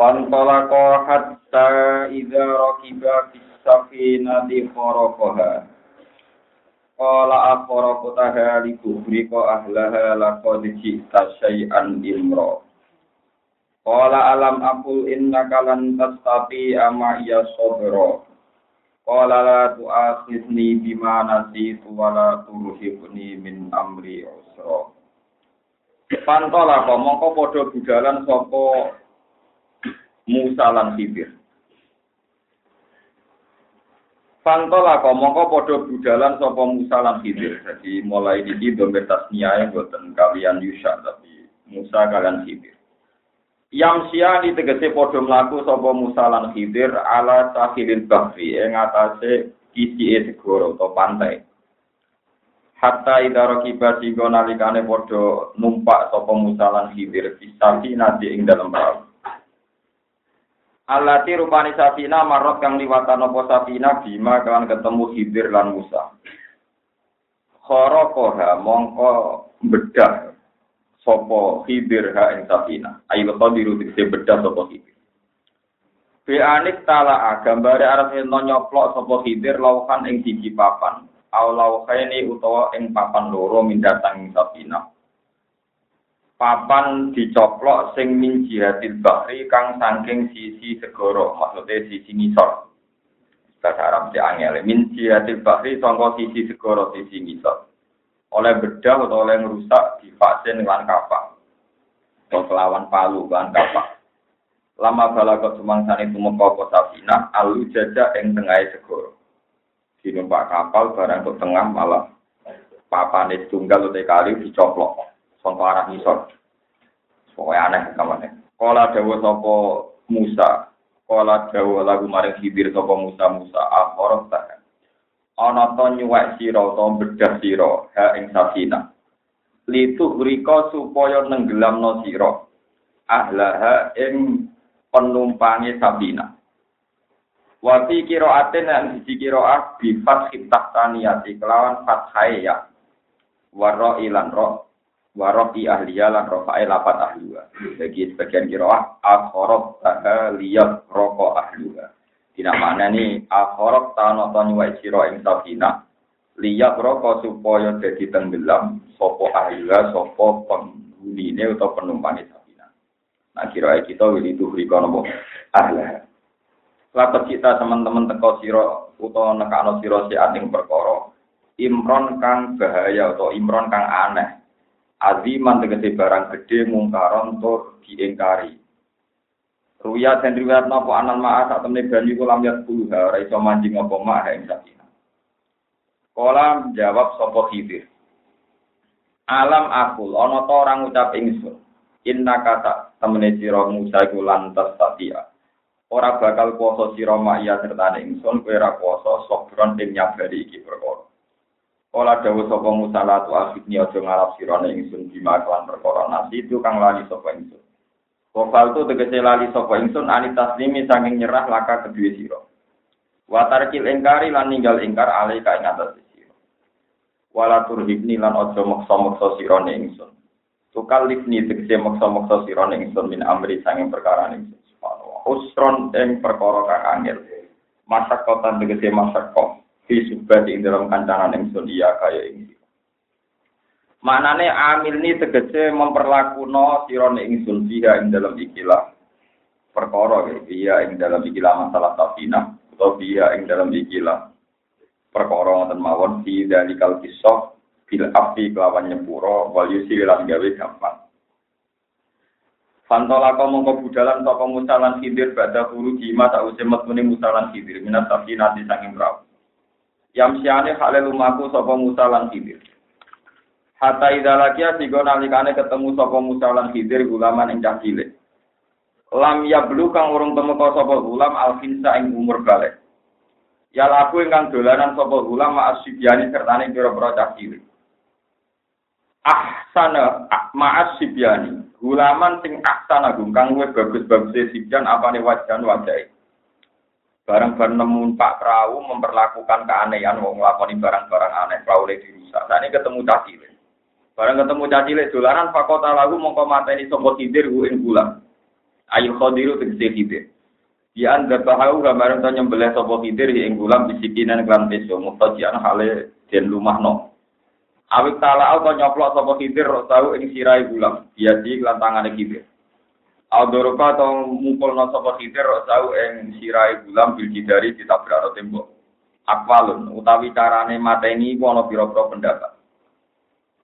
Fantalaqo hatta idza rakiba fis safinati kharaqaha. Qala akharaqtaha li tuhrika ahlaha laqad ji'ta syai'an imra. Qala alam aqul innaka lan tastati ama ya sabra. Qala la tu'akhidni bima nasitu wa la turhibni min amri usra. Pantolako mongko padha budalan sapa Musa lan Khidir. Fantola mongko padha budalan sapa Musa lan Khidir. Jadi mulai iki domir tasniyae boten kalian Yusha tapi Musa kalian Khidir. Yang sia di tegese padha mlaku sapa Musa lan Khidir ala sahilil bahri ing atase kisi segoro atau pantai. Hatta idara kiba singgo nalikane padha numpak sapa Musa lan Khidir bisa nanti ing dalam perahu. Alati rupani Safina marot kang liwatan apa Safina bima kan ketemu Khidir lan Musa. Khorokoha mongko bedah sopo Khidir ha ing Safina. Ayo diru dikse bedah sopo Khidir. Bianik tala gambare arep nyoplok sopo Khidir lauhan ing siji papan. Au lauhaini utawa ing papan loro mindatang Safina papan dicoplok sing min jihadil bahri kang saking sisi segoro maksudnya sisi ngisor. Bahasa Arab di angel. Min jihadil bahri sangka sisi segoro sisi ngisor. Oleh bedah atau oleh merusak di vaksin lan kapak. Atau kelawan palu lan kapak. Lama balagot sumangsan itu mengkoko sabina alu jajak yang tengah segoro di numpak kapal barang ke tengah malah papan itu tunggal atau kali dicoplok. Sangka arah. Pokoknya aneh kamarnya. Kala dawa sopo Musa. Kala dawa lagu maring hibir sopo Musa Musa. Akhorok tak. Ana to nyuwek sira utawa bedah sira ha ing safina. Litu rika supaya nenggelamno sira. Ahlaha ing penumpangi safina. Wati kiraatin yang siji kiraah bifat khitah taniyati kelawan fathai ya. Waro ilan roh warofi ahliya lan rofae lapat ahliya. Bagi sebagian kiroah akhorok taha liyat roko ahliya. Tidak mana nih akhorok tano tani wa siro ing safina liyat roko supaya jadi tenggelam sopo ahliya sopo penghuni ini atau penumpang safina. Nah kira kita wili tuh riko nopo ahliya. Lapat kita teman-teman teko siro utawa nekano siro si ating perkoro. Imron kang bahaya atau imron kang aneh aziman tegese barang gede mungkaron tur diingkari. Ruya dan riwayat napa anan ma'a sak temne bani kula lihat puluh ora iso manjing apa ma'a ing sakina. Kala jawab sapa Khidir. Alam akul ana ta orang ngucap ingsun. Inna kata temene sira Musa iku lantas satia. Ora bakal kuasa sira ma'ya serta ingsun kowe ora kuasa sobron ing nyabari iki perkara. Kala dawuh sapa Musa la tu akhidni aja ngarap sirane ingsun bima kelan perkara nasi itu kang lali sapa ingsun. Kofal tu tegese lali sapa ingsun ani taslimi saking nyerah laka kedue sira. Wa tarkil ingkari lan ninggal ingkar alai ka ing atas sira. Wala turhibni lan aja maksa-maksa sirane ingsun. Tukal lifni tegese maksa-maksa sirane ingsun min amri saking perkara ingsun. Subhanallah. Usron ing perkara kang angel. Masak kotan tegese masak fi subati ing dalam kancanan ingsun iya kaya ing Manane amil ini tegese memperlakuno sirone ingsun dia ing dalam ikilah perkara dia ing dalam ikilah masalah safina atau dia ing dalam ikilah perkara ngoten mawon fi dalikal kisah bil api kelawan nyepuro wal yusir lan gawe gampang Fantola kau mongko budalan toko musalan hidir pada huru jima tak usah metune musalan hidir minat tapi nanti perahu. Yang siane hale lumaku sapa Musa lan Khidir. Hatta idza lakia sigo nalikane ketemu sapa Musa lan Khidir gulaman ing cah cilik. lam yablu kang urung temeka sapa gulam alfinsa ing umur balik. Ya laku ingkang dolanan sapa gulam ma'as sibyani sertane pira-pira cah cilik. Ahsana ma'as sibyani. Gulaman sing ahsana gum kang luwih bagus-bagus sibyan apane wajan wajahe. Barang barang nemu Pak Perahu memperlakukan keanehan wong nglakoni barang-barang aneh perahu dirusak. Saat ini ketemu cah. Barang ketemu cah cilik dolanan fakota lagu mongko mateni sapa tidir ku ing gulam. Ayu khadiru tegese hidir. Di anda bahayu gambaran to nyembelih sapa hidir ing gulam bisikinan klan peso mutajian hale den lumahno. Awik tala atau nyoplok sapa hidir tau ing sirai gulam. Dia di tangane hidir. Aldoroka atau mukul no sapa hidir tau ing sirai gulam bil jidari ditabrak tembok. Akwalun utawi carane mateni iku ana pira-pira pendapat.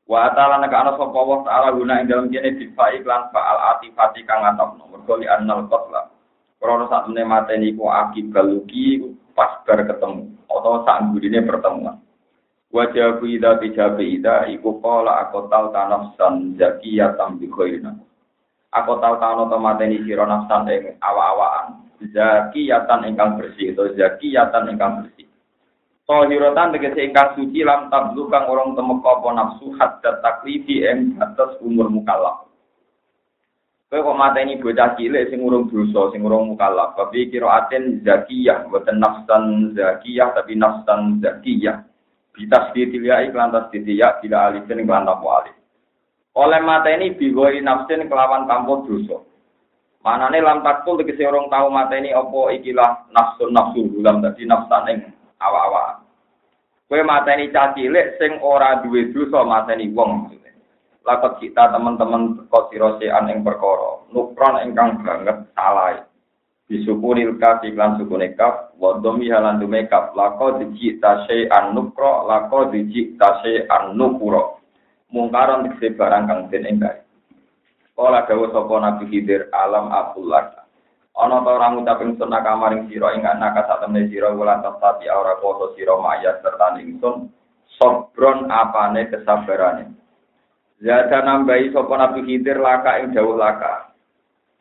Wa ta'ala nek ana sapa ta'ala guna ing dalem kene difa iklan fa'al atifati kang atapno mergo li annal qatla. Krana sak temene mateni ku akibal luki pas bar ketemu atau sak gurine pertemuan. Wa jabu ida bijabi ida iku qala aku tal tanafsan zakiyatan bi khairina. Aku tal tano to mateni sira nafsan ing awa-awaan. Zakiyatan ingkang bersih atau zakiyatan ingkang bersih. Tohirotan tegese ingkang suci lam tablu kang orang temeka apa nafsu hadda taklifi ing atas umur mukallaf. Kowe kok mateni bocah cilik sing urung dosa, sing urung mukallaf. Tapi kira aten zakiyah, boten nafsan zakiyah tapi nafsan zakiyah. Bitas ditilia iklan tas ditiya bila alifin iklan tapu alif. oleh mata ini bigoi nafsin kelawan tanpa dosa. Manane lam takul tegese orang tahu mata ini opo ikilah nafsu nafsu dalam tadi nafsane awa awa kue mata ini cacilek sing ora duwe dosa mata ini wong. Lakot kita teman-teman kok sirosean ing perkara. Nukron ingkang banget salai disukuri kaf iklan kaf, nekaf wadom ihalan dumekaf lakot dijita sey an nukro lakot dijita sey an nukuro. Mungkaron dikse barang kang den engkai. Kala dawuh sapa Nabi Khidir alam abdullah. ana ta ora ngucap ingsun nakamaring sira ing anak satemene sira wulan tadi ora kuasa sira mayat serta ingsun sobron apane kesabarane Zada nambahi sapa Nabi Khidir laka ing jauh laka.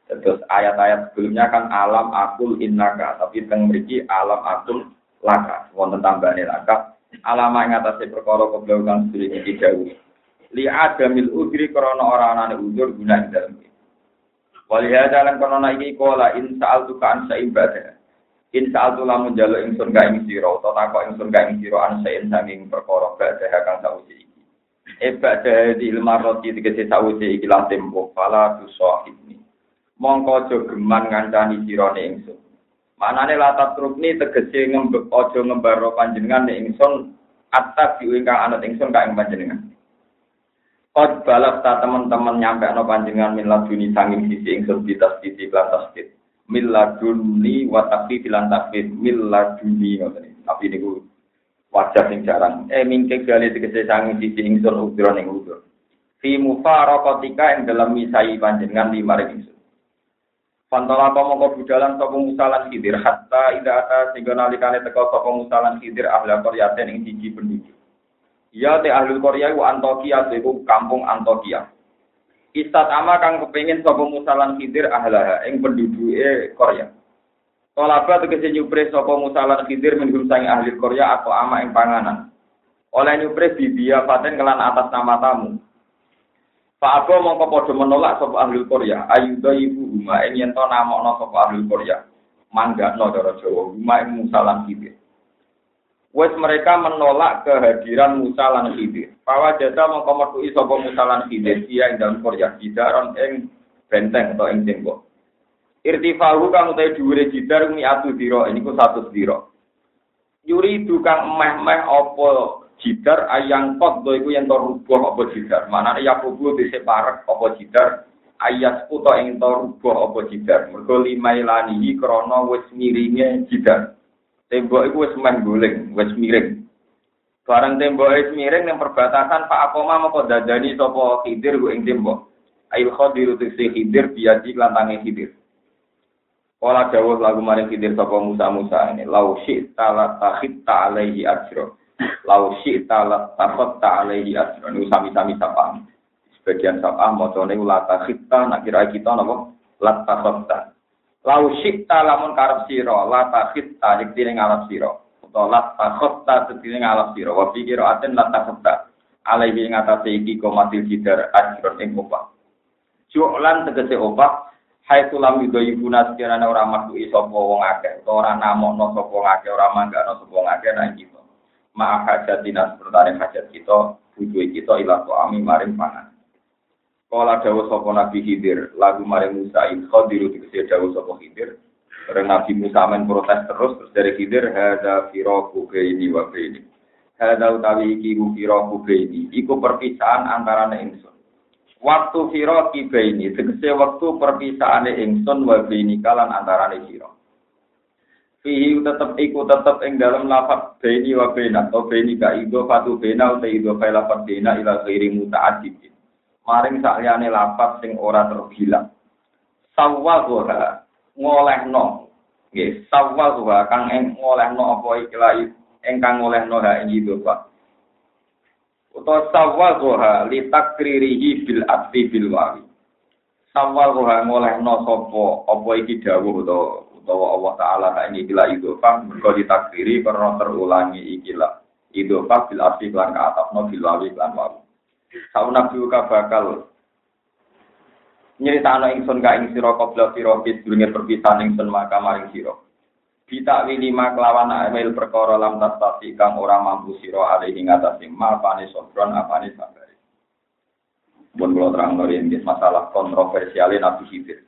Terus ayat-ayat sebelumnya kan alam akul innaka, tapi teng mriki alam akul laka. Wonten tambahane laka. Alama ing atase perkara keblau kang sedherek iki jauh. Li adamil udri krana ora anane udur guna ing dalem. Walihada lan kono iki kola in sa'al tu kan sa ibadah. In sa'al tu lamun jaluk ingsun ka ing sira utawa takok ingsun ka ing sira an saen saking perkara badah kang sausi iki. E badah di ilmu roti tegese sausi iki lan tempo fala tu sahibni. Mongko aja geman ngancani sirane ingsun. Manane latat trukni tegese ngembek aja ngembaro panjenengan ingsun atas ingkang anut ingsun ka panjenengan. Kod balap ta teman-teman nyampe no panjenengan min laduni sanging sisi ingsun bitas sisi lan tasdid. Mil laduni wa takfi bilan takfid mil laduni Tapi niku wajah sing jarang. Eh mingke kali tegese sanging sisi ingsun udra ning udur. Fi mufaraqatika ing dalam misai panjenengan lima ingsun. Pantola mongko budalan sapa musalan khidir hatta ida ata sehingga nalikane teka sapa musalan khidir ahla qaryatin ing siji penduduk. Ya te ahli Korea ku Antokia itu kampung Antokia. Istat ama kang kepengin sapa musalan khidir ahlaha ing penduduke Korea. Tolaba tegese nyupre sapa musalan khidir minggum sangi ahli Korea atau ama ing panganan. Oleh nyupre bibia paten kelan atas nama tamu. Pak Abo mongko padha menolak sapa ahli Korea. Ayuda ibu huma ing yen to namokno sapa ahli Korea. Manggakno cara Jawa huma ing musalan. Wes mereka menolak kehadiran Musa lan Khidir. Pawa jasa mongko metuki sapa Musa lan Khidir dia ing dalem Korea jidaron ing benteng atau ing tembok. Irtifahu kang utahe dhuwure jidar dira ini ku satu dira. Yuri dukang meh-meh apa jidar ayang kot do iku yen apa jidar. Manane ya kubu dise parek apa jidar ayat puto ing to rubuh apa jidar. Mergo limailanihi krana wis miringe jidar. Tembok itu wis meh guling, wis miring. Barang tembok wis miring yang perbatasan Pak Akoma mau dadani sapa Khidir ku ing tembok. Ail Khadir si Khidir biadi lantange Khidir. Kala dawuh lagu maring Khidir sapa Musa Musa ini lau syi'ta la takhitta alaihi ajra. Lau syi'ta la takhatta alaihi ajra. Niku sami-sami sapa. Sebagian sapa macane la takhitta nak kira kita napa? La takhatta. Lau syikta lamun karep sira, la takhitta yektine ngalap sira. Utawa la takhatta yektine ngalap sira. Wa fi qiraatin la takhatta. Alaihi ngatasé iki komatil jidar ajron ing opah. Ju'lan tegese opah Hai tulam yudo ibu naskirana ora makhluk sapa wong akeh, ora namokno sapa wong akeh, ora manggano sapa wong akeh nang kita. Ma'a hajatina sepertane hajat kita, bujuh kita ila ami maring pangan. Kala dawa sapa Nabi Khidir, lagu maring Musa in khadiru dikese dawa sapa Khidir. Bareng Nabi Musa men protes terus terus dari Khidir hadza firaku baini wa baini. Hadza utawi iki firaku baini, iku perpisahan antarané ingsun. Waktu firaki baini, tegese waktu perpisahane ingsun wa baini kalan antarane sira. Fihi tetep iku tetep ing dalam lafaz baini wa baina atau baini ka ido fatu baina uta ido fa lafaz baina ila ghairi muta'addid. Maring sakliyane lafaz sing ora terbilang. Sawwaha ngolehno. Nggih, sawwaha kang ing ngolehno apa iki ingkang ngolehno ha ing ido fa utawa sawwaha li takririhi bil atfi bil wawi sawwaha ngolehno sapa apa iki dawuh utawa utawa Allah taala tak ini bila itu pak mergo ditakriri karena terulangi ikilah itu pak bil atfi lan ka atafno bil wawi lan wawi Kau nabi bakal nyeritakno ingsun ka ing sira qabla sira durunge perpisahan ingsun maka maring sira Bita lima kelawan amil perkara lam tastati kang ora mampu sira alih ing atase ma apane sobron apane sabari. Pun kula terang yen masalah kontroversial Nabi Khidir.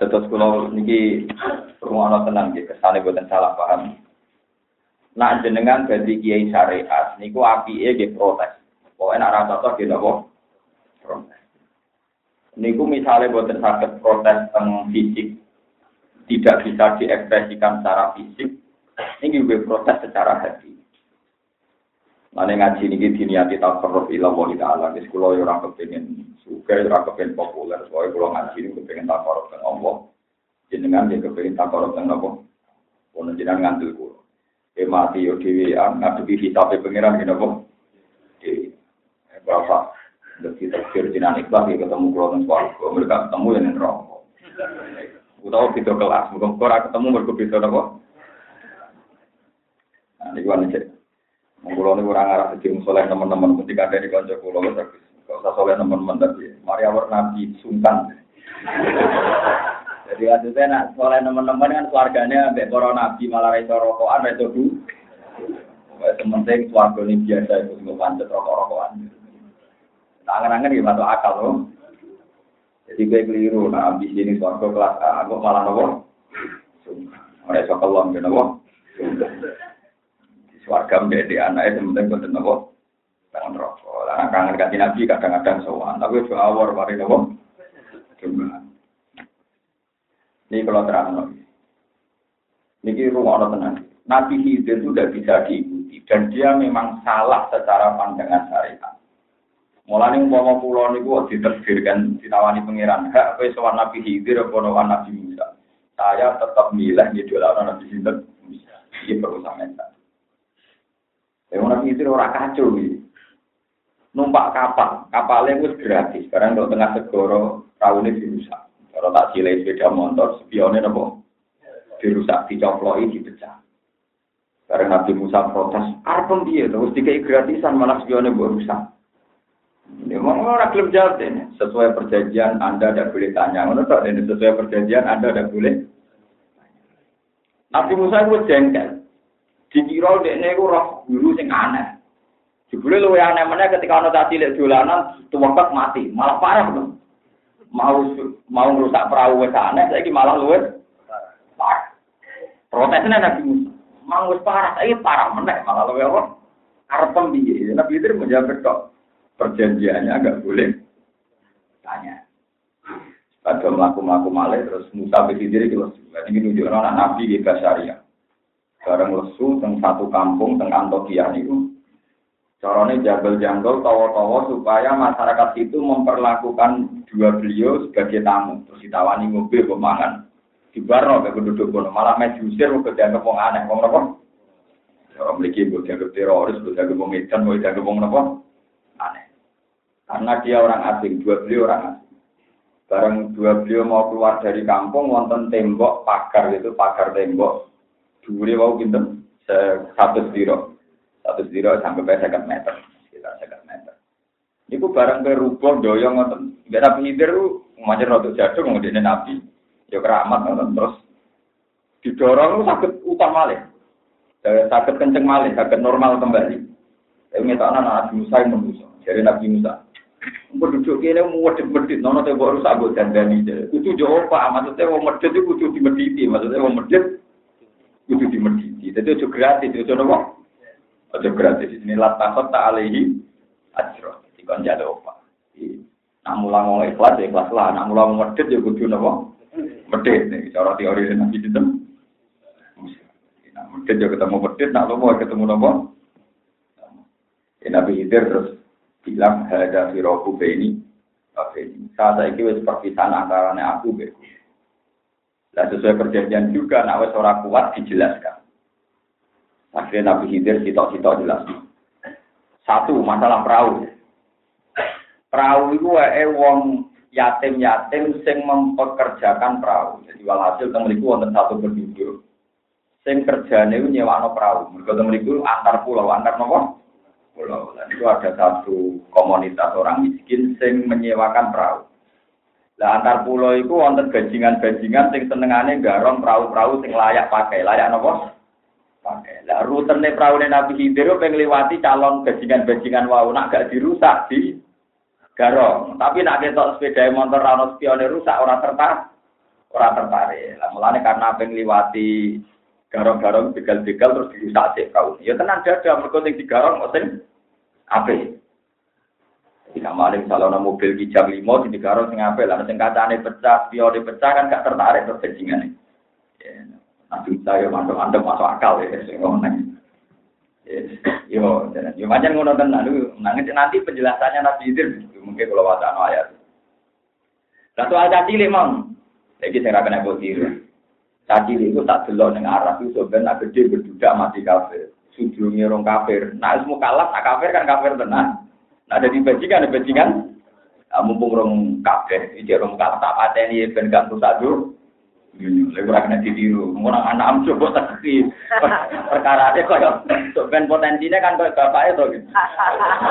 Terus kula niki ana tenang nggih kesane boten salah paham. Nak jenengan dadi kiai syariat niku apike nggih protes. Pokoke nak ra cocok nggih napa? Protes. Niku misalnya boten saged protes teng fisik tidak bisa diekspresikan secara fisik, ini juga proses secara hati. Mana ngaji ini diniati tasarruf ila wa ta'ala. Wis kula yo ora kepengin suka, ora kepengin populer. Soale kula ngaji ini kepengin tasarruf dengan Allah. Jenengan dia kepengin tasarruf dengan apa? Ono jenengan ngandel kula. E mati yo dhewe ngadepi hisabe pangeran ngene apa? Dhewe. Berapa? Lebih terkir jenengan ikhlas ketemu kula nang swarga. Mereka ketemu yang neraka utawa beda kelas. Muga ora ketemu mergo beda napa? Nah, niku ana cek. Monggo niku ora ngarah sedih soleh teman-teman mesti kadhe di kanca kula kok Kok usah soleh teman-teman tapi mari awar nabi sungkan. Jadi maksudnya nak soleh teman-teman kan keluarganya ambek para nabi malah iso rokokan iso bu. Sementing keluarga ini biasa itu nggak pancet rokok-rokokan. Tangan-tangan gitu masuk akal loh. Jadi gue keliru, nah ambisi ini suarga kelas A, aku malah nopo. Oleh sokalon ke nopo. Suarga menjadi anaknya, sementing gue nopo. Tangan rokok. Lah kangen kasih nabi kadang-kadang sowan, tapi itu awal mari nopo. Cuma. Ini kalau terang nopo. Ini rumah orang tenang. Nabi Khidir itu sudah bisa diikuti dan dia memang salah secara pandangan syariat. Mulane umpama kula niku diterbirkan ditawani pangeran, hak kowe sowan Nabi Khidir apa sowan Nabi Musa. Saya tetap milih ngidolakno Nabi Musa. Iki perlu sampeyan. Ya Nabi Khidir ora kacau iki. Numpak kapal, kapalnya itu gratis. Sekarang kalau tengah segoro, raune dirusak. Kalau tak silai sepeda motor, spionnya apa? Dirusak, dicoploi, dipecah. Karena Nabi Musa protes, arpem dia, terus dikai gratisan, malah spionnya buat rusak. Ini mau orang belum jawab ini. Sesuai perjanjian Anda tidak boleh tanya. Menurut ini sesuai perjanjian Anda tidak boleh. Nabi Musa itu jengkel. Dikira dia ini roh guru sing aneh. Jebule luwe aneh mana ketika ana tak cilik dolanan tuwekek mati, malah parah dong. Mau mau merusak perahu wis aneh, saiki malah luwe parah. Protesnya Nabi Musa. Mau parah, saiki parah meneh malah luwe apa? Arep? Nabi itu menjawab kok perjanjiannya nggak boleh tanya. Pada melaku-melaku malih terus Musa berpikir itu ini nunjuk anak Nabi di Basaria. Bareng lesu teng satu kampung teng Antokia itu. Caranya jabal janggal tawa-tawa supaya masyarakat itu memperlakukan dua beliau sebagai tamu. Terus ditawani mobil pemangan. Di barno ke penduduk kono malah mes diusir ke dianggap wong aneh. Wong apa? Orang memiliki buat dianggap teroris, buat dianggap wong edan, buat dianggap apa? Aneh. Karena dia orang asing, dua beliau orang asing. Bareng dua beliau mau keluar dari kampung, wonten tembok pagar itu pagar tembok. Duri mau pinten satu diro, satu diro sampai sekitar meter, sekitar sekitar meter. Iku barang berubah doyong wonten. Gak nabi hidir macam rotok jatuh kemudian nabi. Ya keramat wonten terus didorong sakit utang malih. Sakit kenceng malih, sakit normal kembali. Tapi ngetakna Nabi Musa yang Musa, dari Nabi Musa. Mbok duduk kene medhit-medhit nono tembok rusak mbok dandani. Kudu yo apa? Maksudnya wong medhit iku kudu dimedhiti, maksudnya wong medhit kudu dimedhiti. Dadi ojo gratis, ojo nopo? Ojo gratis. Ini latakot tak alihi ajro. Dikon jado apa? Nak mulang wong ikhlas ya ikhlas lah, nak mulang medhit ya kudu nopo? Medhit. Cara teori Nabi itu. Nah, medhit yo ketemu medhit, nak lomo ketemu nopo? Nabi Hidir terus bilang ada firoku beni ini saat ini wes perpisahan antara aku be dan sesuai perjanjian juga nak wes orang kuat dijelaskan akhirnya Nabi Hidir sitok-sitok jelas satu masalah perahu perahu itu eh wong yatim-yatim sing mempekerjakan perahu jadi walhasil temeliku wonten satu penduduk sing kerjane nyewano perahu mereka temeliku antar pulau antar nopo pulau. Dan itu ada satu komunitas orang miskin sing menyewakan perahu. Lah antar pulau itu wonten bajingan-bajingan sing senengane garong perahu-perahu sing layak pakai. Layak nopo? Pakai. Lah rutene perahu Nabi Khidir pengen liwati calon bajingan-bajingan wau nak gak dirusak di garong. Tapi nak ketok sepeda motor rano spione rusak orang tertarik. Orang tertarik. Lah mulane karena pengen liwati garong-garong begal-begal terus dirusak sih kau. Ya tenang dada mereka yang digarong mesin apa? Jika maling misalnya mobil kijang limo di digarong sing apa lah, sing kacane pecah, spione pecah kan gak tertarik terus bajingan Ya, nanti saya masuk anda masuk akal ya, sing ngomong. Yo, yo macam ngono tenan nanti nanti penjelasannya Nabi Idir mungkin kalau wacana ayat. Lah soal caci limang, lagi saya kena botir. Caci itu tak delok ning Arab itu sebenarnya gede berdudak mati kafir. Sujudnya orang kafir. Nah, semua kalah, nak kafir kan kafir tenan. Nah, jadi bajingan, bajingan. Nah, mumpung orang kafir, ini orang kalah tak pateni ben gak rusak dulu. Lagi ora kena ditiru. Orang anak coba tekti. Perkara ada kok ben potensinya kan kok bapaknya tuh gitu.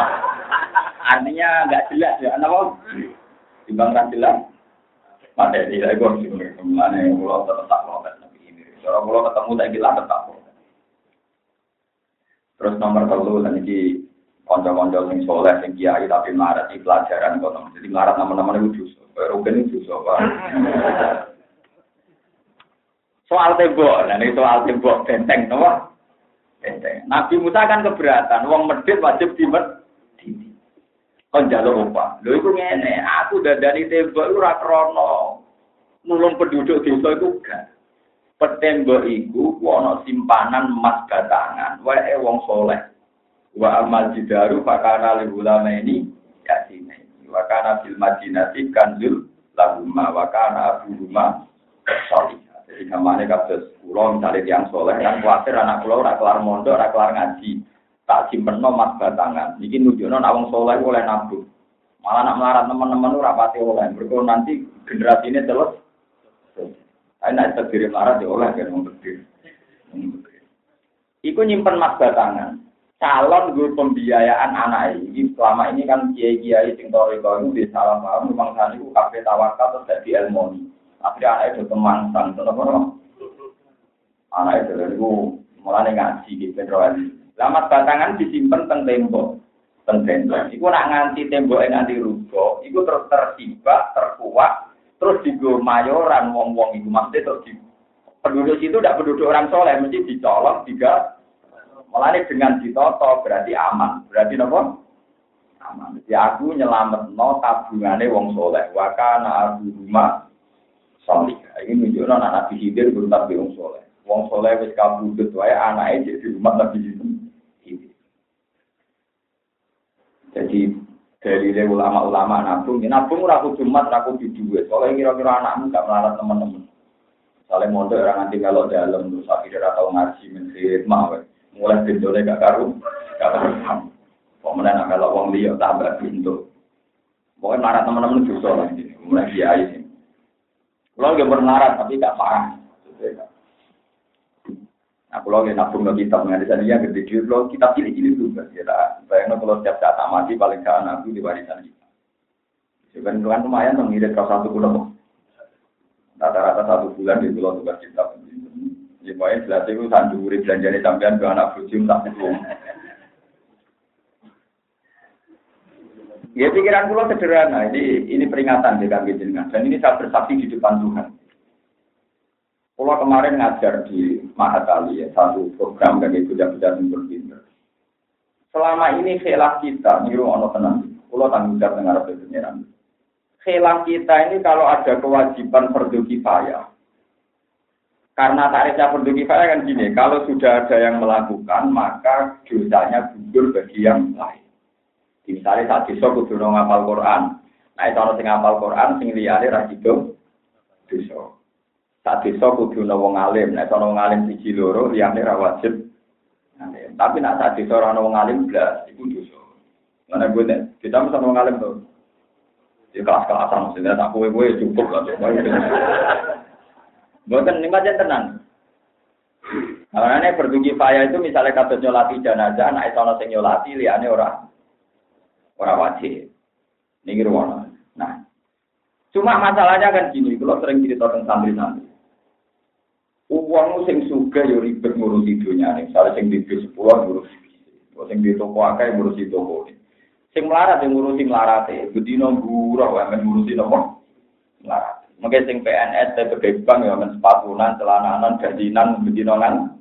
Artinya nggak jelas ya. Kenapa? Timbang kan jelas. Pada di lagi kok sih mana yang pulau tetap protes tapi ini. Kalau pulau ketemu tak gila tetap. Terus nomor telu dan ini konco-konco sing soleh sing kiai tapi marah di pelajaran kok. Jadi marah teman-teman itu dosa. Rugen itu dosa Soal tembok, nah ini soal tembok benteng, apa? Benteng. Nabi Musa kan keberatan, uang medit wajib dimet kon jaluk opah. Lho iku ngene, aku dadani tembok ora krana nulung penduduk desa iku gak. Petembok iku ku ana simpanan emas batangan, wae wong soleh. Wa amal jidaru fakana li ulama ini yasine. Wa kana fil madinati kanzul lahuma wa kana abuhuma. Jadi kamane kados kula misale tiyang soleh kan kuwatir anak kula ora kelar mondok, ora kelar ngaji. tak simpen mas batangan. Iki nunjukno nek wong saleh oleh nabung. Malah nak melarat teman-teman ora pati oleh. Mergo nanti generasi ini terus nak terdiri melarat ya oleh kan wong terdiri. Iku nyimpen mas batangan. Calon guru pembiayaan anak ini selama ini kan kiai-kiai sing toriko itu di salah paham memang tadi kafe tawakal terus jadi ilmu Tapi anak itu kemangsang, terus apa? Anak itu itu mulai ngaji gitu, Lamat batangan disimpan teng tembok. Teng tembok. Iku nak nganti tembok yang nganti rugo, iku terus tersibak, terkuat, terus digo mayoran wong-wong iku maksudnya terus di penduduk situ tidak penduduk orang soleh, mesti dicolong tiga Mulai dengan ditoto berarti aman. Berarti nopo? Aman. Jadi aku nyelamet no tabungane wong soleh. Wakana abu rumah soleh. Ini menunjukkan anak Nabi Hidir beruntak wong soleh. Wong soleh wis kabudut wae anake di rumah Nabi Hidir. Jadi dari ulama-ulama nabung, ya nabung ora kudu mat, ora kudu. Soalnya kira-kira anakmu gak melarat teman-teman. Soalnya mondok orang nanti kalau dalam terus akhirnya tahu ngaji mensir mah, mulai bendole gak karu, gak karu. Pemenang kalau wong liya tambah pintu. Pokoknya marah teman-teman dosa lah ini. Mulai sih. Kalau nggak bernarat tapi gak parah. Nah, kalau nggak nabung nggak ada yang gede duit, kalau kita pilih-pilih juga. Ya, bayangin kalau setiap saat mati paling gak anakku di warisan kita. Sebenarnya kan lumayan dong, ngirit kau satu bulan. Rata-rata satu bulan di pulau tugas kitab. Ya, pokoknya jelas itu sandu urip belanjanya sampean ke anak bujum tak. Ya pikiran pulau sederhana, ini ini peringatan di kami jenengan dan ini saya bersaksi di depan Tuhan. Pulau kemarin ngajar di Mahatali ya, satu program bagi budak-budak yang berpindah. Selama ini khilaf kita, niru ono tenang, pulau tanggung jawab dengan Rabbul Pengiran. Khilaf kita ini kalau ada kewajiban fardu kifayah, karena tarifnya fardu kifayah kan gini, kalau sudah ada yang melakukan, maka dosanya gugur bagi yang lain. Misalnya saat desa kudu ngapal Quran. Nah, itu orang sing ngapal Quran, sing liyane ra sido desa. Saat desa kudu wong alim. Nah, itu wong alim siji loro liyane ra wajib. Tapi nak saat desa ora wong alim blas, iku dosa. Mana gue nih, kita mesti wong alim tuh. Di kelas-kelasan maksudnya, tak kue-kue cukup lah. Bukan, ini macam tenang. Karena ini berdugi faya itu misalnya kata nyolati jenazah, nah itu orang nyolati, liane orang Orang wajib. Ini ruang. Nah, cuma masalahnya kan gini, kalau sering cerita tentang santri-santri. Uang sing suka yo ribet ngurusi dunia nih, misalnya sing di bis sepuluh ngurusi sing di toko akeh ngurusi toko nih. Sing melarat yang ngurusi melarat ya, bedino gurah ya men ngurusi nopo melarat. Mungkin sing PNS, TPB Bank ya men sepatunan, celananan, gajinan, bedino kan.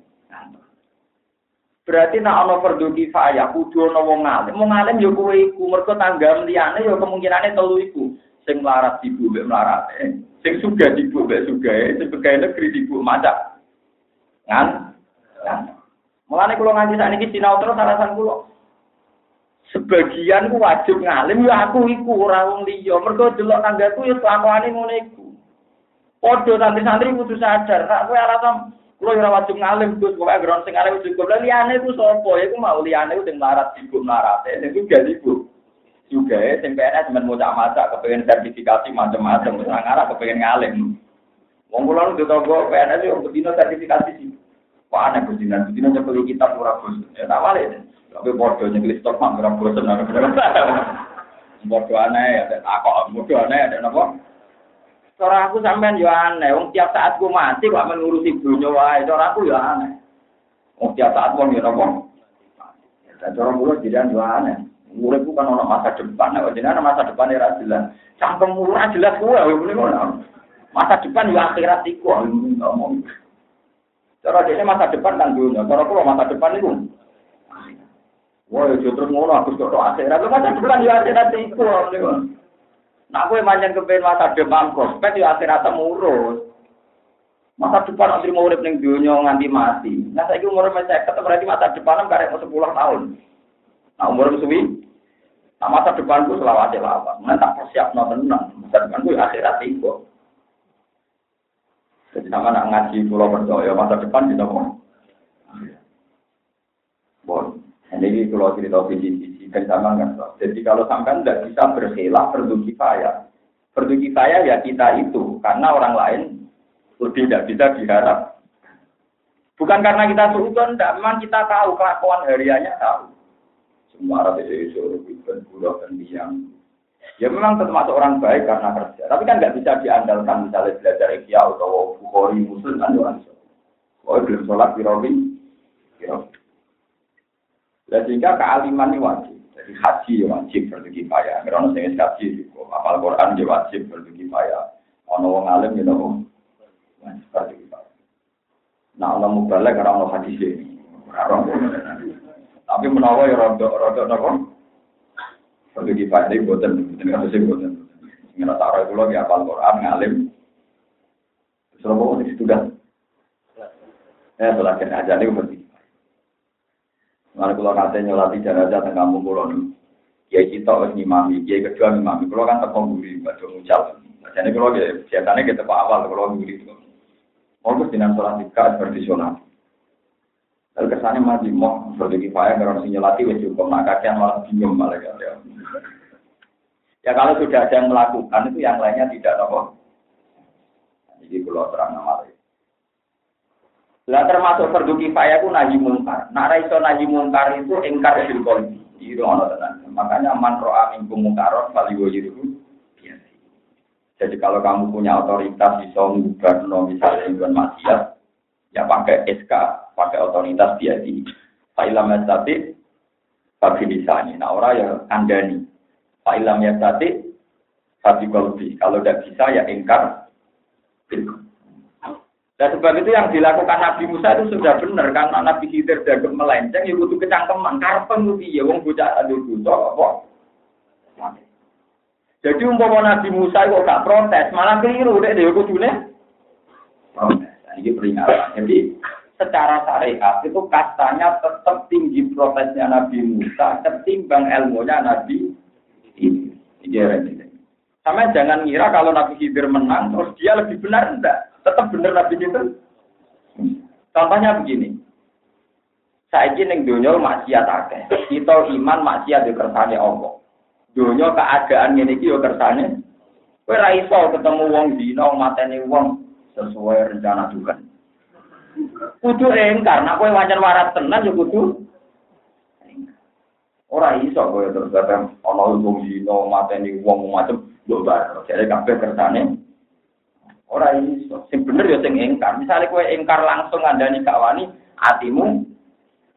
Berarti nak ana fardhu kifayah kudu ana wong alim. Wong alim ya kowe iku, mergo tanggam liyane ya kemungkinane telu iku. Sing melarat ibu mbek melarat. Sing sugih ibu mbek sugih, sing pegawai negeri ibu macak. Kan? Mulane kula nganti sakniki sinau terus alasan kula. Sebagian ku wajib ngalim ya aku iku ora wong liya. Mergo delok tanggaku ya kelakuane ngono iku. Padha santri-santri kudu sadar, nek kowe alasan Kulo ora wajib ngalim Gus, pokoke ground sing arep cukup. Lah liyane ku sapa? Ya ku mau liyane sing larat ibu larate. Sing juga ibu. Juga sing PNS men maca-maca kepengen sertifikasi macam-macam, wis ngarep kepengen ngalim. Wong kula nu ditonggo PNS yo bedino sertifikasi sih. Wah, nek bedino bedino nyepeli kitab ora bos. Ya tak wale. Tapi bodoh nyekli stok mak ora bosen. Bodoh aneh ya, tak kok bodoh aneh ada napa? Cara aku sampean yo aneh, wong tiap saat ku mati kok mengurusi dunia wae, cara aku yo aneh. Wong tiap saat wong yo nopo? Dan cara kula tidak yo aneh. Urip kan ono masa depan, nek jenengan masa depan ora jelas. Cangkem ora jelas kuwe ngene ngono. Masa depan yo akhirat iku ngomong. Cara dene masa depan kan dunia, cara kula masa depan iku Wah, terus ngono aku kok akhirat. Masa depan yo akhirat iku ngene Nah, gue manjan kepen masa depan prospek ya akhirat temurus. Masa depan nanti mau urip ning dunia nganti mati. Nah, saya umur saya ketemu berarti masa depan karek mau sepuluh tahun. Nah, umur suwi. Nah, masa depanku selawat selawat. Mana tak persiap no tenang. Masa depanku ya akhirat itu. Jadi sama nak ngaji pulau percaya masa depan kita mau. Bon, ini kalau cerita visi dan sama kan. Jadi kalau sampai tidak bisa berkhilaf perlu kifayah. Perlu kifayah ya kita itu karena orang lain lebih tidak bisa diharap. Bukan karena kita suudon, tidak. Memang kita tahu kelakuan hariannya tahu. Semua Arab itu dan pulau dan biang. Ya memang termasuk orang baik karena kerja. Tapi kan nggak bisa diandalkan misalnya belajar ikhya atau bukhori muslim kan orang. Oh belum sholat birobi. Dan sehingga kealiman ini wajib. Jadi haji ya wajib berbagi kifayah. Karena saya haji juga. Apal Quran ya wajib berbagi kifayah. Ono wong alim ya nopo wajib berbagi kifayah. Nah ono mubalek karena ono hadis ini. Tapi menawa ya rodok rodok nopo. Berbagi kifayah ini buatan buatan kata saya buatan. Ngira taruh itu lagi apal Quran ngalim. Selama itu sudah. Ya, setelah kena aja nih Mana kalau nanti nyolati jenazah tengah kampung pulau nih, kita harus ngimami, kiai kedua ngimami. Kalau kan tepung buri, baca ngucal. Jadi kalau ya biasanya kita pak awal kalau buri itu. Mau dengan sholat tiga tradisional. Lalu kesannya masih mau seperti kifayah karena si nyolati wes cukup nak kakian malah bingung malah ya. Ya kalau sudah ada yang melakukan itu yang lainnya tidak nopo. Jadi kalau terang nama Lah termasuk fardu kifayah ku nahi mungkar. Nak ra iso nahi mungkar itu engkar bil qalbi. Itu ono tenan. Makanya man ro'a minkum mungkaron fali wajiru. Jadi kalau kamu punya otoritas bisa mengubah no misalnya bukan maksiat, ya pakai SK, pakai otoritas dia di Fa'ilam yastati, bagi misalnya. Nah orang ya kandani. Fa'ilam yastati, kolbi. Kalau tidak bisa ya ingkar. Dan sebab itu yang dilakukan Nabi Musa itu sudah benar karena Nabi Khidir dan melenceng ya butuh kecangkeman karpen itu ya wong bocah adu buta apa. Jadi umpama Nabi Musa itu gak protes malah keliru deh dia kudune protes. Nah, ini peringatan. Jadi secara syariat itu kastanya tetap tinggi protesnya Nabi Musa ketimbang ilmunya Nabi ini. Ini Sama jangan ngira kalau Nabi Khidir menang terus dia lebih benar enggak. Tetap bener Nabi itu. Contohnya begini. Saya ingin dunia maksiat akeh. Kita iman maksiat di kersane Allah. Dunia keadaan ini yo kersane. Kowe ra iso ketemu wong dina mateni wong sesuai rencana Tuhan. Kudu engkar, nak kowe wajan waras tenan yo kudu Ora iso kowe terus ana wong dina mateni wong macam mbok bar. Jadi kabeh kersane Ora iso. Sing bener ya sing engkar. Misalnya kowe engkar langsung ngandani gak wani, atimu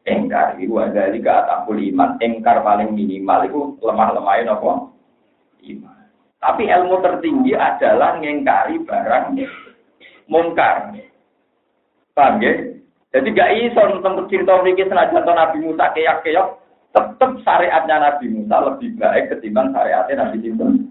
engkar. Iku di atakul iman. Engkar paling minimal itu lemah-lemahin apa? Iman. Tapi ilmu tertinggi adalah ngengkari barang mungkar. Paham ya? Jadi gak iso tentang cerita memiliki senajan Nabi Musa keyak-keyak, tetap syariatnya Nabi Musa lebih baik ketimbang syariatnya Nabi Sinten.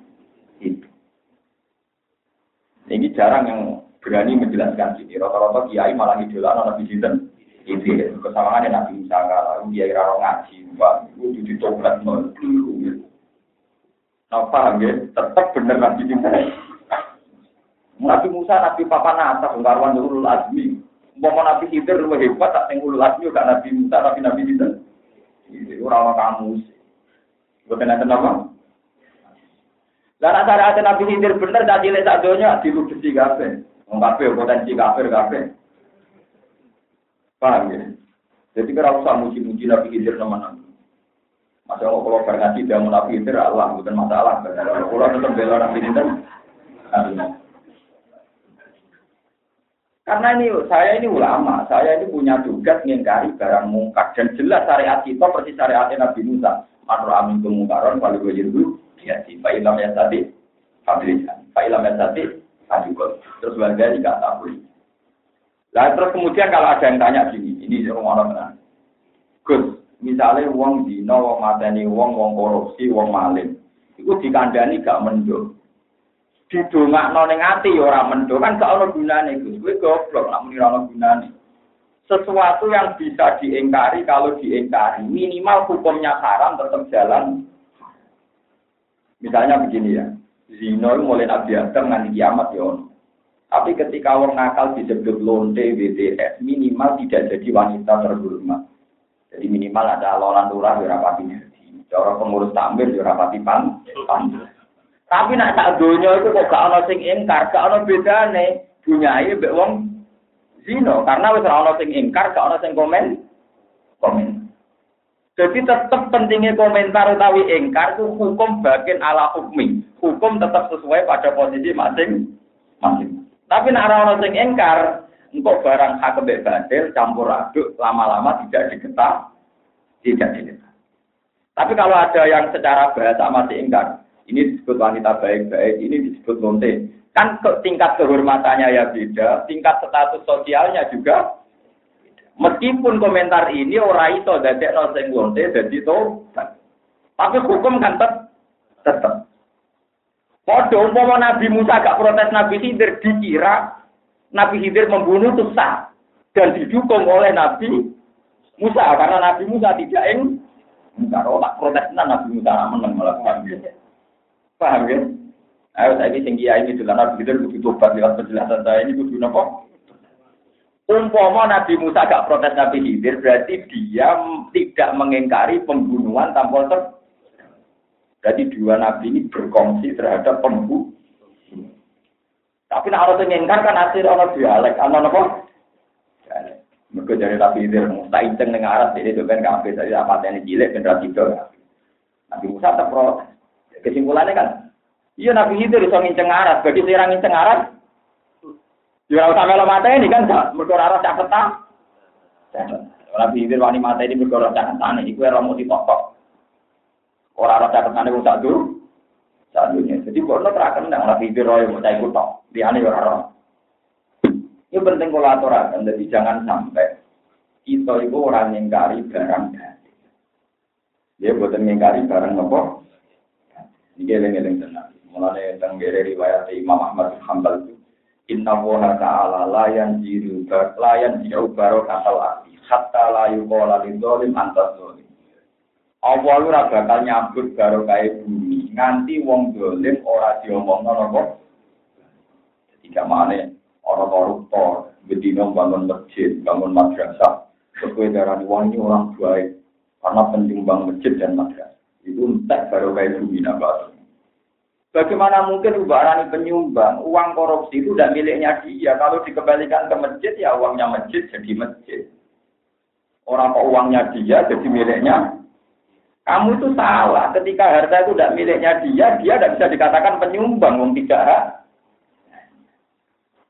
Ini jarang yang berani menjelaskan sini. Rata-rata kiai malah idola Nabi Sinten. Itu ya, kesamaan Nabi Musa kalau kiai raro ngaji, Pak, itu ditoprak nol Nah, paham ya? Tetap benar Nabi Sinten. Nabi Musa, Nabi Papa Nata, Bungkarwan Ulul Azmi. Mau Nabi Khidir lebih hebat, tak yang Ulul Azmi, Nabi Musa, tapi Nabi Sinten. Itu orang kamu. Bukan ada nama? Lah nek syariat Nabi Khidir bener tak cilik sak donya dilubesi kabeh. Wong kabeh potensi kafir kabeh. Paham ya? Jadi kira usah muji-muji Nabi Khidir teman-teman. Masa kalau kalau berngaji mau Nabi Khidir Allah bukan masalah. Kalau tetap bela Nabi Khidir. Karena ini saya ini ulama, saya ini punya tugas mengingkari barang mungkar dan jelas syariat kita persis syariat Nabi Musa. Matur amin kemungkaran kalau gue ya di fa'ilam ya tadi fabrikan fa'ilam ya tadi adikot terus warga juga boleh lah terus kemudian kalau ada yang tanya gini ini rumah orang Gus misalnya uang dino uang mateni uang uang korupsi uang maling itu dikandani gak mendo didongak ning ati ya ora mendo kan gak ono gunane Gus. Kowe goblok nak muni ora gunane. Sesuatu yang bisa diingkari kalau diingkari minimal hukumnya haram tetap jalan Misalnya begini ya, zino mulai Nabi Adam nanti kiamat ya Tapi ketika orang nakal disebut lonte BTS, minimal tidak jadi wanita terhormat. Jadi minimal ada lolan lurah ya rapati Cara pengurus tampil ya rapati pan. Tapi nak tak dunia itu kok gak ono sing ingkar, gak ono bedane. Bunyai mbek wong zino karena wis ono sing ingkar, gak ono sing komen. Komen. Jadi tetap pentingnya komentar utawi engkar itu hukum bagian ala hukmi. Hukum tetap sesuai pada posisi masing-masing. Tapi nak orang sing engkar, barang hak kebebasan campur aduk lama-lama tidak diketah, tidak diketah. Tapi kalau ada yang secara bahasa masih engkar, ini disebut wanita baik-baik, ini disebut lonte. Kan tingkat kehormatannya ya beda, tingkat status sosialnya juga Meskipun komentar ini ora iso dadekno sing wonte dadi tobat. Tapi hukum kan tetep tetep. Padha umpama Nabi Musa gak protes Nabi Khidir dikira Nabi Khidir membunuh itu dan didukung oleh Nabi Musa karena Nabi Musa tidak ing kalau tak protes Nabi Musa menang malah paham ya. Paham ya? Ayo saya ini tinggi ini adalah Nabi butuh tobat lewat penjelasan saya ini butuh apa? Umpama Nabi Musa gak protes Nabi Khidir, berarti dia tidak mengingkari pembunuhan tanpa ter. Jadi dua nabi ini berkongsi terhadap pembunuh. Tapi nak harus ingkar kan hasil orang dialek, anak apa? Mereka jadi nabi itu tak inceng dengan Arab jadi itu kan kafe tadi apa yang cilik generasi itu. Nabi Musa pro. Kesimpulannya kan, iya nabi itu bisa nginceng Arab, bagi seorang nginceng Arab, Ya ora mata ini kan mergo ora cak petang. Ora pinggir wani ini mergo ora cak tane iku ora mau dipokok. Ora ora cak tane wong sak dulu. Sak. Jadi kok ora teraken nang ora pinggir royo mau cai kutok. Liyane ora ora. Ini penting kalau aturakan, jadi jangan sampai kita itu orang ngingkari barang dadi. Dia buatan ngingkari barang apa? Ini geleng-geleng tenang. Mulanya tentang riwayat Imam Ahmad bin Hanbal itu Inna woha ta'ala layan jiru layan jiru baro kasal arti hatta layu kola lidolim antas dolim. Allah lu bakal nyambut baro kaya bumi nganti wong dolim ora diomong nopo. Jadi kamane orang koruptor, bedino bangun masjid, bangun madrasah, sesuai darah wong orang baik karena penting bangun masjid dan madrasah. Itu entek baru kaya bumi nabas. Bagaimana mungkin ubarani penyumbang, uang korupsi itu tidak miliknya dia. Kalau dikembalikan ke masjid, ya uangnya masjid jadi masjid. Orang kok uangnya dia jadi miliknya. Kamu itu salah. Ketika harta itu tidak miliknya dia, dia tidak bisa dikatakan penyumbang, uang tidak.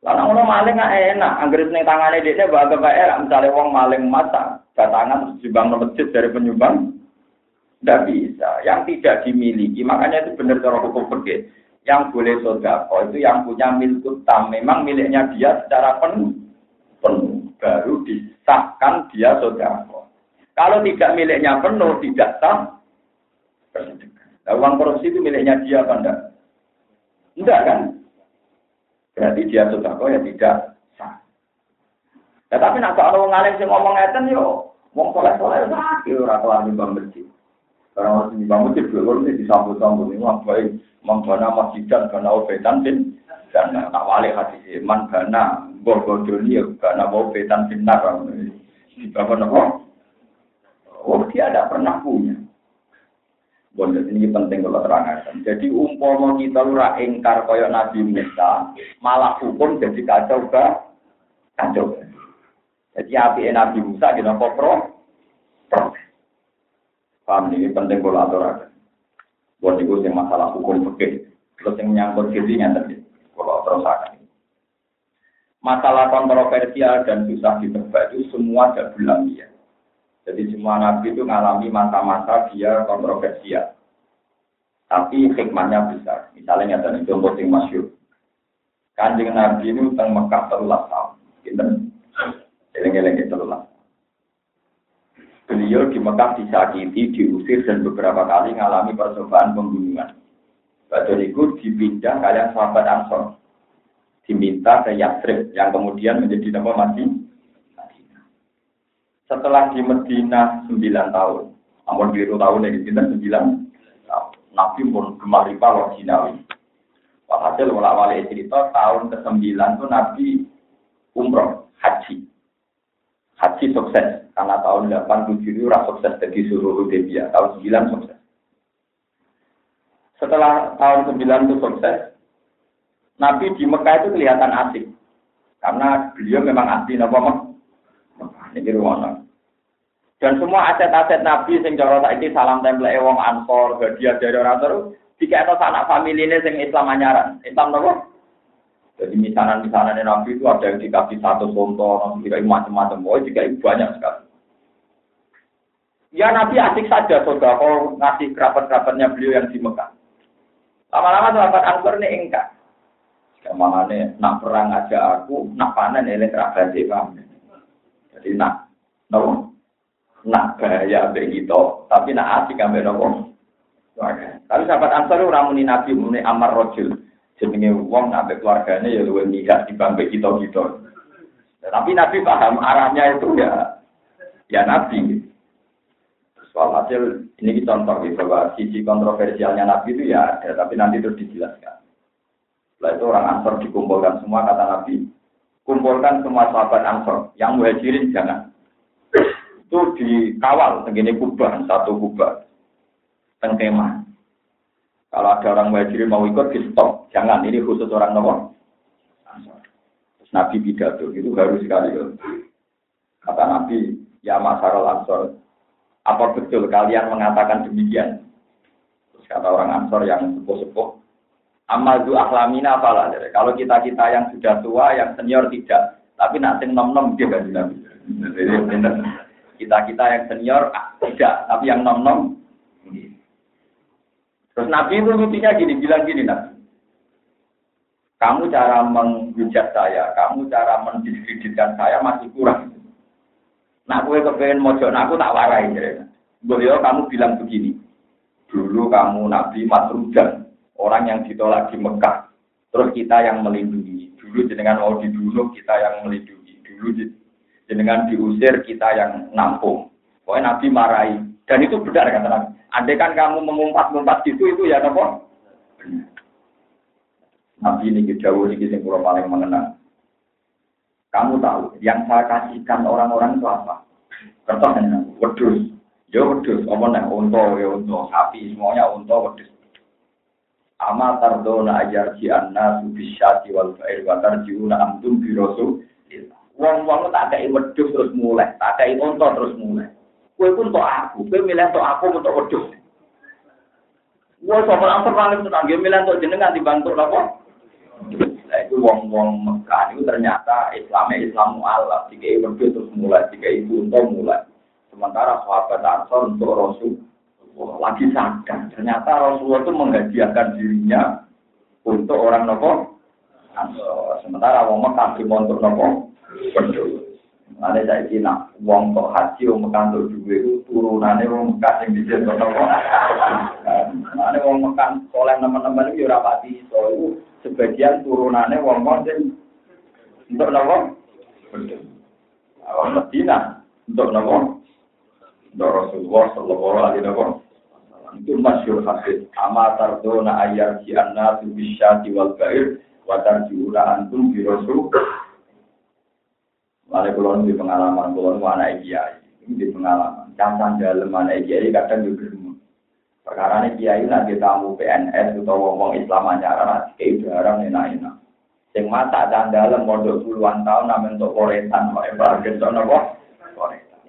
Karena orang maling nggak enak. Angger seneng tangannya dia, bahagia baik. Misalnya uang maling mata, batangan sumbang masjid dari penyumbang. Tidak bisa. Yang tidak dimiliki. Makanya itu benar cara hukum pergi. Yang boleh sodako itu yang punya milik tam. Memang miliknya dia secara penuh. Penuh. Baru disahkan dia sodako. Kalau tidak miliknya penuh, tidak sah. Nah, uang korupsi itu miliknya dia apa enggak? Enggak kan? Berarti dia sodako ya tidak sah. Ya, tapi nak kalau ngalim sih ngomong ngeten yo, wong soleh soleh sakit orang kelar nyumbang masjid. Karena masih bangun di dulu ini disambut-sambut ini baik membana masjid dan karena obetan bin dan tak wali hati man karena bogo dunia karena obetan bin naram di bawah nopo. Oh dia tidak pernah punya. Bondet ini penting kalau terangkan. Jadi umpama kita ora engkar kaya Nabi Musa, malah hukum jadi kacau ke kacau. Jadi api Nabi Musa kita pro pro. Paham ini penting kalau aturakan. Buat itu yang masalah hukum fikih. Terus yang menyangkut gizinya tadi. Kalau terusakan. Masalah kontroversial dan susah ditebak itu semua ada ya. Jadi semua nabi itu mengalami masa-masa dia kontroversial. Tapi hikmahnya besar. Misalnya ada contoh yang masyur. Kanjeng Nabi ini utang Mekah terulas tahun. Kita eleng-eleng terulas beliau di Mekah disakiti, diusir dan beberapa kali mengalami percobaan pembunuhan. Batu itu dipindah kalian sahabat Ansor. Diminta ke Yathrib yang kemudian menjadi nama mati. Setelah di Medina 9 tahun, ampun biru tahun ini kita 9 tahun. Nabi pun gemar riba wa jinawi. Walhasil wala wali cerita tahun ke-9 itu Nabi umroh, haji. Haji sukses karena tahun 87 itu sukses dari suruh Hudaybiyah. Tahun 9 sukses. Setelah tahun 9 itu sukses, Nabi di Mekah itu kelihatan asik. Karena beliau memang asli Nabi Mekah. Ini rumah Dan semua aset-aset Nabi sing cara saiki salam template wong Ansor, hadiah dari orang terus jika itu anak familine sing Islam anyaran. Islam nopo? Jadi misanan-misanan Nabi itu ada yang dikasih satu contoh, nanti macam-macam. Oh, jika banyak sekali. Ya Nabi asik saja saudara kalau ngasih kerabat-kerabatnya beliau yang di Mekah. Lama-lama sahabat Ansor ini. Ke mana nih, nak perang aja aku, nak panen ini kerabat paham. Jadi nak, no, nak bahaya begitu, tapi nak asik ambil nopo. Tapi sahabat Ansor orang muni Nabi muni Amar Rojul. Jenenge wong nabe keluarganya ya luwih mihak di bangke kita gitu. Tapi Nabi paham arahnya itu ya ya Nabi. Soal hasil ini contoh gitu bahwa sisi kontroversialnya Nabi itu ya ada, tapi nanti terus dijelaskan. Setelah itu orang Ansor dikumpulkan semua kata Nabi, kumpulkan semua sahabat Ansor yang muhajirin jangan. Itu dikawal segini kubah satu kubah tengkemah. Kalau ada orang muhajirin mau ikut, di stop. Jangan, ini khusus orang nomor. Nabi pidato, itu harus sekali. Kata Nabi, ya masyarakat ansor, apa betul kalian mengatakan demikian? Terus kata orang ansor yang sepuh-sepuh, Amadu aklamina apalah. Kalau kita-kita yang sudah tua, yang senior tidak. Tapi sing nom-nom dia kan Nabi. Kita-kita yang senior ah, tidak, tapi yang nom-nom. Terus Nabi itu lucunya gini, bilang gini Nabi. Kamu cara menghujat saya, kamu cara mendiskreditkan saya masih kurang. Nah, gue kepengen mojo, nah aku tak warai. Beliau kamu bilang begini. Dulu kamu Nabi Masrudan, orang yang ditolak di Mekah. Terus kita yang melindungi. Dulu jenengan mau dibunuh, kita yang melindungi. Dulu jenengan diusir, kita yang nampung. Pokoknya Nabi marahi. Dan itu benar kata Nabi. Andai kan kamu mengumpat-ngumpat gitu, itu ya apa? Nabi ini jauh ini yang paling mengenang. Kamu tahu, yang saya kasihkan orang-orang itu apa? Kertas dan wedus. Ya wedus, apa nih? Unta, ya unta, sapi, semuanya unta, wedus. Ama tardona ajar si anna subisyati wal fa'ir wa tarjiuna amtum birosu. Wong-wong tak ada wedus terus mulai, tak ada unta terus mulai. Kue pun untuk aku, kue milih untuk aku untuk wedus. Wah, sama langsung paling senang, dia milih untuk jenengan dibantu apa? Nah itu wong-wong Mekah itu ternyata Islamnya Islam mu'alaf. Jika wedus terus mulai, jika ibu untuk mulai. Sementara sahabat Ansor untuk Rasul lagi sadar. Ternyata Rasulullah itu menghadiahkan dirinya untuk orang nopo. Sementara wong Mekah di untuk nopo. Ada saya kira wong kok haji wong Mekah untuk juga itu turunannya wong Mekah yang bisa nopo. Ada wong Mekah soleh teman-teman itu ya rapati so itu sebagian turunannya wong wong untuk nopo. Wong Medina untuk nopo. Untuk Rasulullah Sallallahu Alaihi Wasallam itu masyur hadis ama tardona ayar si anna tu bisyati wal bair wa tarjiuna antum bi rasul Mari kulon di pengalaman kulon mana kiai. Di pengalaman. Cantan dalam mana kiai kadang juga perkara ini kiai nanti tamu PNS atau ngomong Islam aja kiai jarang enak enak sing mata dan dalam modal puluhan tahun namun untuk koretan mau embargen sono kok?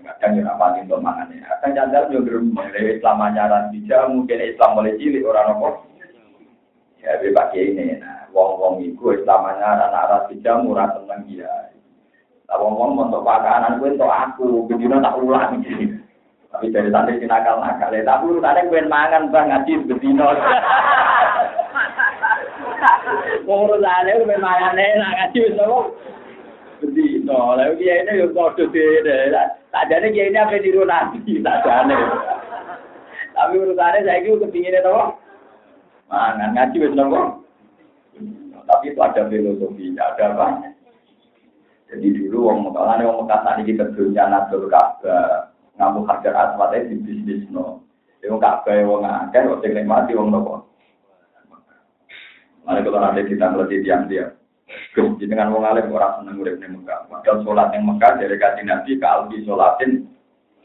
Kadang ya rapati untuk mangan ya. Kadang jandal yo gerem dari Islam bija mungkin Islam mulai cilik orang nopo. Ya bebas ini. Nah wong-wong iku Islam anyaran arah bija murah seneng dia. Abang ngomong untuk pakanan gue untuk aku, begini tak ulang gitu. Tapi dari tadi si nakal nakal ya, tapi lu tadi gue mangan bang ngaji begini. Pengurus ada gue mangan enak ngaji semua. Begini, lalu dia ini yang kau tuh sih, tak jadi dia ini apa di rumah nanti, tak jadi. Tapi urusannya saya itu kepinginnya tau, mangan ngaji semua. Tapi itu ada filosofinya, ada apa? Jadi dulu wong Mekah, wong Mekah tadi kita dunia natul Ka'bah, ngamu hajar aswad di bisnis no. Wong Ka'bah wong akeh, wong sing nikmati wong nopo. Mari kalau nanti kita ngerti tiang-tiang. dengan wong alim ora seneng urip ning Mekah. Padahal salat ning Mekah dari kanjeng Nabi ka albi salatin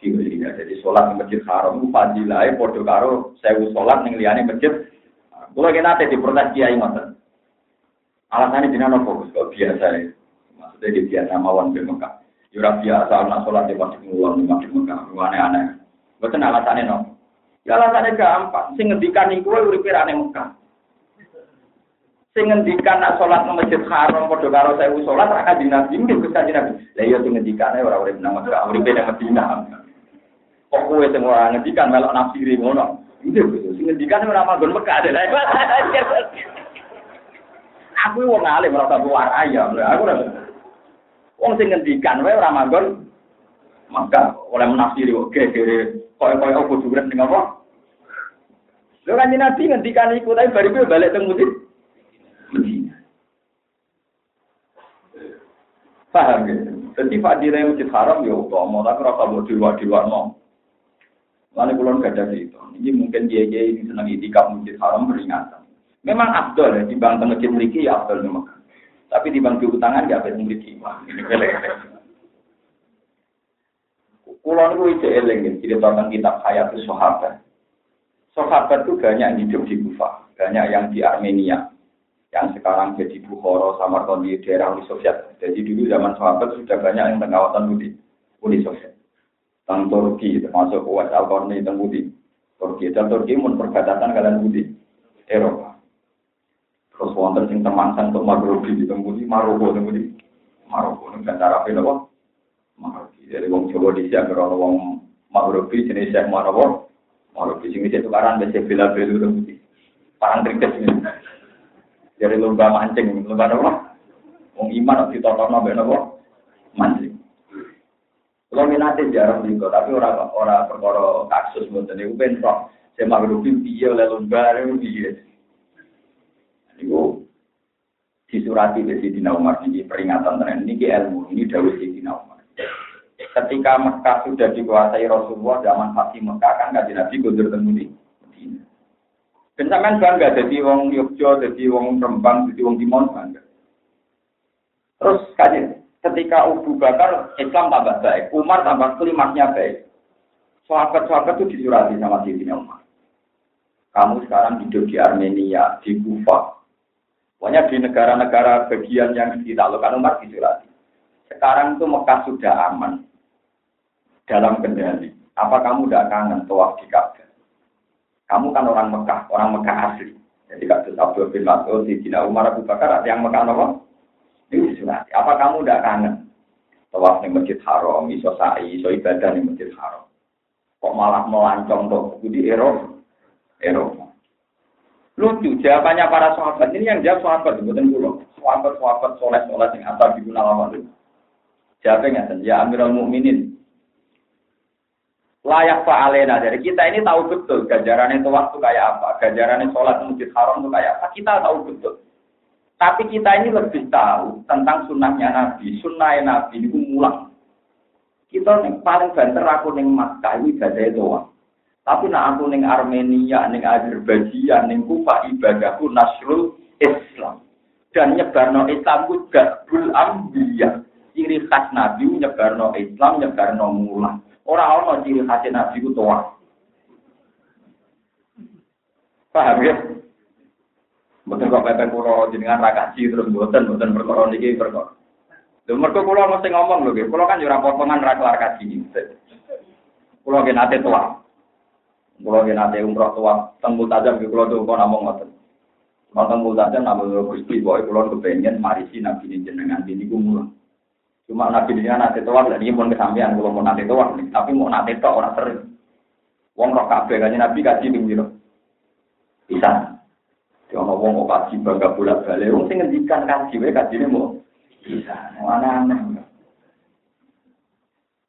ya. Jadi salat ning Masjid Haram ku fadilahe padha karo sewu salat ning liyane masjid. Kula kena ate diprotes kiai ngoten. Alasannya jenengan fokus kok biasa ya. Maksudnya di biasa mawon di Mekah. Yura biasa anak sholat di masjid ngulon di masjid Mekah. Aneh-aneh. Betul alasannya no. Ya alasannya gampang. Sing ngendikan iku uripe ning Mekah. sing ngendikan nak salat nang Masjid Haram padha karo sewu salat ra kanjeng Nabi nggih Gus kanjeng Nabi. Lah iya sing ngendikane ora urip nang Mekah, uripe nang Madinah. Kok kowe sing ora ngendikan melok nafsiri ngono. Iya sing ngendikan ora manggon Mekah. Aku wong alim ora warai ya. Aku ora Wong sing ngendikan wae ora manggon maka oleh menafsiri oke kere koyo-koyo kudu urip ning apa? Lho kan Nabi ngendikan iku tapi bariku balik teng Madinah. Paham ya? Jadi fadilah masjid haram ya utama, tapi di luar no. Lalu kulon gak ada itu. Ini mungkin dia dia ini senang itikaf masjid haram peringatan. Memang abdul ya di bang masjid memiliki ya abdul memang. Tapi di bang tangan gak ada ini kelek. Kulon itu itu eling, jadi tentang kitab hayat sahabat. Sahabat itu banyak yang hidup di Kufa, banyak yang di Armenia, yang sekarang jadi Bukhara, Samarkand di daerah Uni Soviet. Jadi dulu zaman sahabat sudah banyak yang tengawatan Uni, Uni Soviet. Tentang Turki, termasuk Uwais Al-Qarni, Budi. Turki, dan Turki pun perbatasan kalian Budi, Eropa. Terus wonten sing temangsang untuk Maghribi di Maroko, Budi. Maroko, ini kan cara apa? Maghribi. Jadi wong Jawa di sini, kalau wong Maghribi, jenis Syekh Maroko, Maghribi. Sini itu karan, biasa bila-bila, Budi. Parang trikes ini. Jadi lomba mancing, lomba apa? Wong iman ditotokno mbek napa? Mancing. Kalau minatnya jarang juga, tapi orang orang perkara kasus mboten niku ben roh. Saya magrupi piye oleh lomba niku piye. Niku disurati di Sidina Umar ini peringatan tenan ini ilmu ini dawuh Sidina Umar. Ketika Mekah sudah dikuasai Rasulullah zaman Fatih Mekah kan kajian Nabi kundur temu di Medina. Kencaman bangga jadi wong Yogyo, jadi wong Rembang, jadi wong Timon bangga. Terus kaji, ketika Abu Bakar Islam tambah baik, Umar tambah klimaknya baik. Sahabat-sahabat itu disurati sama Sayyidina Umar. Kamu sekarang hidup di Armenia, di Kufa. Pokoknya di negara-negara bagian yang ditaklukkan Umar disurati. Sekarang itu Mekah sudah aman. Dalam kendali. Apa kamu tidak kangen tawaf di Ka'bah? Kamu kan orang Mekah, orang Mekah asli. Jadi kasus Abdul bin Mas'ud, di Cina Umar Abu Bakar, ada yang Mekah apa? Ini. Apa kamu tidak kangen? Tawaf di Masjid Haram, iso sa'i, iso ibadah di Masjid Haram. Kok malah melancong tuh di Eropa? Eropa. Lucu, jawabannya para sahabat. Ini yang jawab sahabat, bukan pulau. Sahabat-sahabat soleh-soleh yang asal di Gunawan itu. Jawabnya, ya Amirul Mukminin, layak fa'alena. Jadi kita ini tahu betul ganjaran itu waktu kayak apa, ganjaran itu sholat masjid haram itu kayak apa. Kita tahu betul. Tapi kita ini lebih tahu tentang sunnahnya Nabi, sunnah Nabi itu mulang. Kita nih paling banter aku neng Makkah ini ibadah doang. Tapi nak aku neng Armenia, neng Azerbaijan, neng Kufa ibadahku nasrul Islam. Dan nyebarno Islam ku gabul ambiya. Ciri khas Nabi nyebarno Islam, nyebarno mulang. Orang orang ciri khas Nabi itu tua. Paham ya? Betul kok pepe kulo jenengan rakaji terus buatan buatan perkara niki perkara. Lho mergo kula mesti ngomong lho nggih, kula kan yo ora potongan ra kelar kaji. Kula ge nate tua. Kula ge nate umroh tua, teng Multazam kula tuh kok namung ngoten. Nonton Multazam namung Gusti pokoke kula kepengin marisi nabi jenengan niku mulang. Cuma nabi dia nanti tua, dan ini pun kesampean kalau mau nanti tua, tapi mau nanti tua orang sering. Wong roh kafe kan nabi kaji pinggir. Bisa. Dia mau wong kok kaji bangga bulat balik. Wong sing ngendikan kaji, wae kaji ini mau bisa. Mana aneh.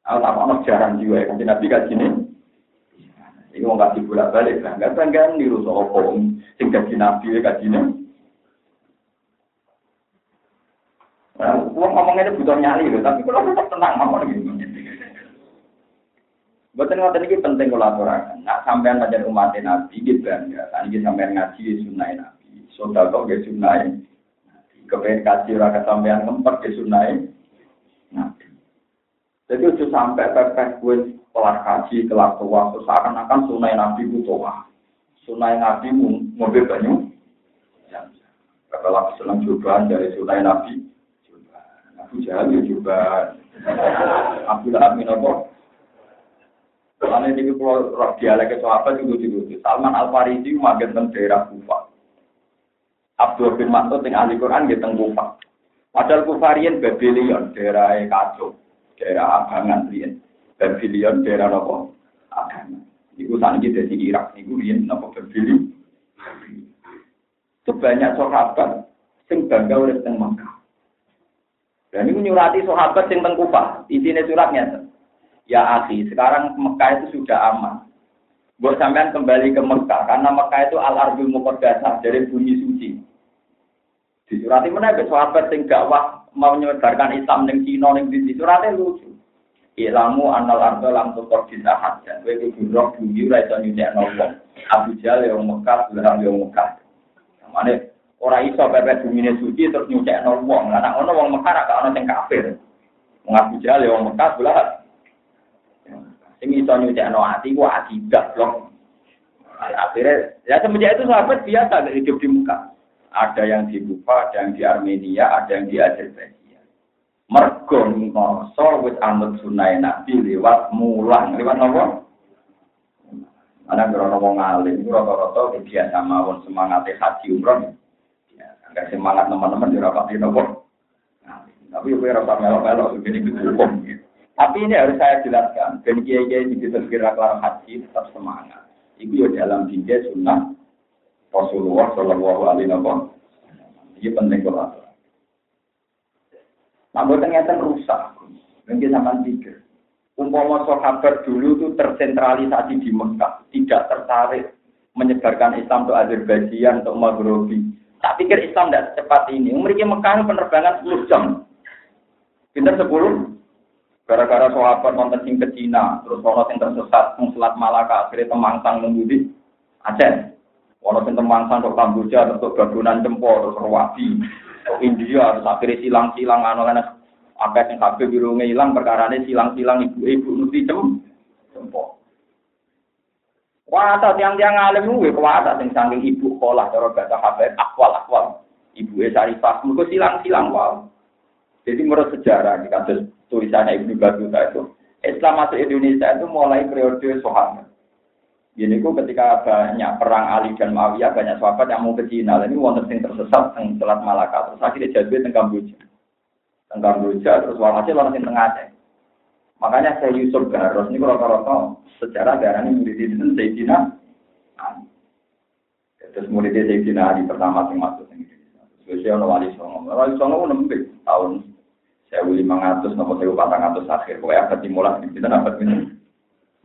Aku tak mau jarang juga kan nabi kaji ini. Ini mau kaji bulat balik, bangga bangga niru sopo. Sing kaji nabi kaji ini. Wong ngomongnya itu butuh nyali loh, tapi kalau tetap tenang ngomong gitu. Betul ngoten iki penting aturaken. Nak sampean pancen umat Nabi iki bangga. Saniki sampean ngaji sunah Nabi. Sedekah ge sunah. Kepen kaji ora kesampean ngempet ge sunah Nabi. Jadi itu sampai pepeh gue kelar kaji, kelar tua, seakan-akan sunai Nabi itu tua. Sunai Nabi mobil banyu. Kalau senang cobaan dari sunai Nabi, Abu Jahal ya juga Abu Lahab minopo. Karena ini kalau roh dialek sahabat juga juga. Salman Al Farisi magen teng daerah Kufa. Abdul bin Mas'ud yang ahli Quran teng Kufa. Padahal Kufarian Babylon daerah kacau, daerah Abangan riyen. Babylon daerah nopo Abangan. Iku saniki dari Irak niku riyen nopo Babylon. Itu banyak sahabat sing bangga oleh teng Makkah. Dan ini menyurati sahabat yang tengkupa. Isinya suratnya. Ya akhi, sekarang Mekah itu sudah aman. Buat sampean kembali ke Mekah. Karena Mekah itu al-arbul muqaddasah dari bumi suci. Disurati mana sahabat yang dakwah mau menyebarkan Islam yang Cina yang di suratnya lucu. Ilamu anal ardo lam tukor disahad. Dan gue kuburok bumi raisa nyucek nolong. Abu Jal yang Mekah, Bilham yang Mekah. Mana Ora iso pepet bumine suci terus nyucekno wong. Lah nek ono wong Mekah ra ono sing kafir. Wong Abu Jahal wong Mekah belah. Sing iso nyucekno ati ku akidah blok. Akhirnya, ya semenjak itu sahabat biasa hidup di muka. Ada yang di Kufa, ada yang di Armenia, ada yang di Azerbaijan. Mergo ngoso wis anut sunai Nabi lewat mulang, lewat apa? Ana krono wong alim, rata-rata biasa mawon semangat haji umroh. Ya, agak semangat teman-teman di rapat di nopo. Tapi gue rasa melok-melok begini hukum. Tapi ini harus saya jelaskan. Dan kiai-kiai di kelar haji tetap semangat. Itu ya dalam tiga sunnah Rasulullah Shallallahu Alaihi Wasallam. Ini penting kalau Nah, ternyata rusak. Mungkin sama tiga. Umpama sahabat dulu itu tersentralisasi di Mekah, tidak tertarik menyebarkan Islam untuk Azerbaijan, untuk Maghribi. Tak pikir Islam tidak secepat ini. Mereka Mekah penerbangan 10 jam. Pinter 10. Gara-gara sahabat nonton sing ke Cina, terus ono sing tersesat selat Malaka, akhirnya temangsang nunggu Aceh. Ono sing temangsang ke Kamboja, terus Bagunan Cempor, terus Rawabi, ke India, terus akhirnya silang-silang anu kan apa yang kabeh birunge ilang perkara ini silang-silang ibu-ibu nuti cem cempor. Kuasa tiang-tiang alim kuwi kuasa sing saking ibu sekolah cara bahasa Habib akwal akwal. Ibu Sarifah mergo silang-silang wae. Jadi menurut sejarah di kasus tulisannya Ibnu Battuta itu, Islam masuk Indonesia itu mulai periode Soeharto. Jadi itu ketika banyak perang Ali dan Muawiyah, banyak sahabat yang mau ke Cina. Ini wonten sing tersesat teng Selat Malaka, terus akhirnya jadi teng Kamboja. Teng Kamboja, terus walhasil orang sing tengah Aceh. Makanya saya Yusuf Garos ini rata-rata sejarah darah ini murid itu Sayyidina Terus murid Sayyidina Ali pertama yang masuk ke Indonesia. Terus saya Wali Songo. Wali Songo nembik tahun sewu lima ratus nopo sewu patang ratus akhir pokoknya abad dimulai kita dapat ini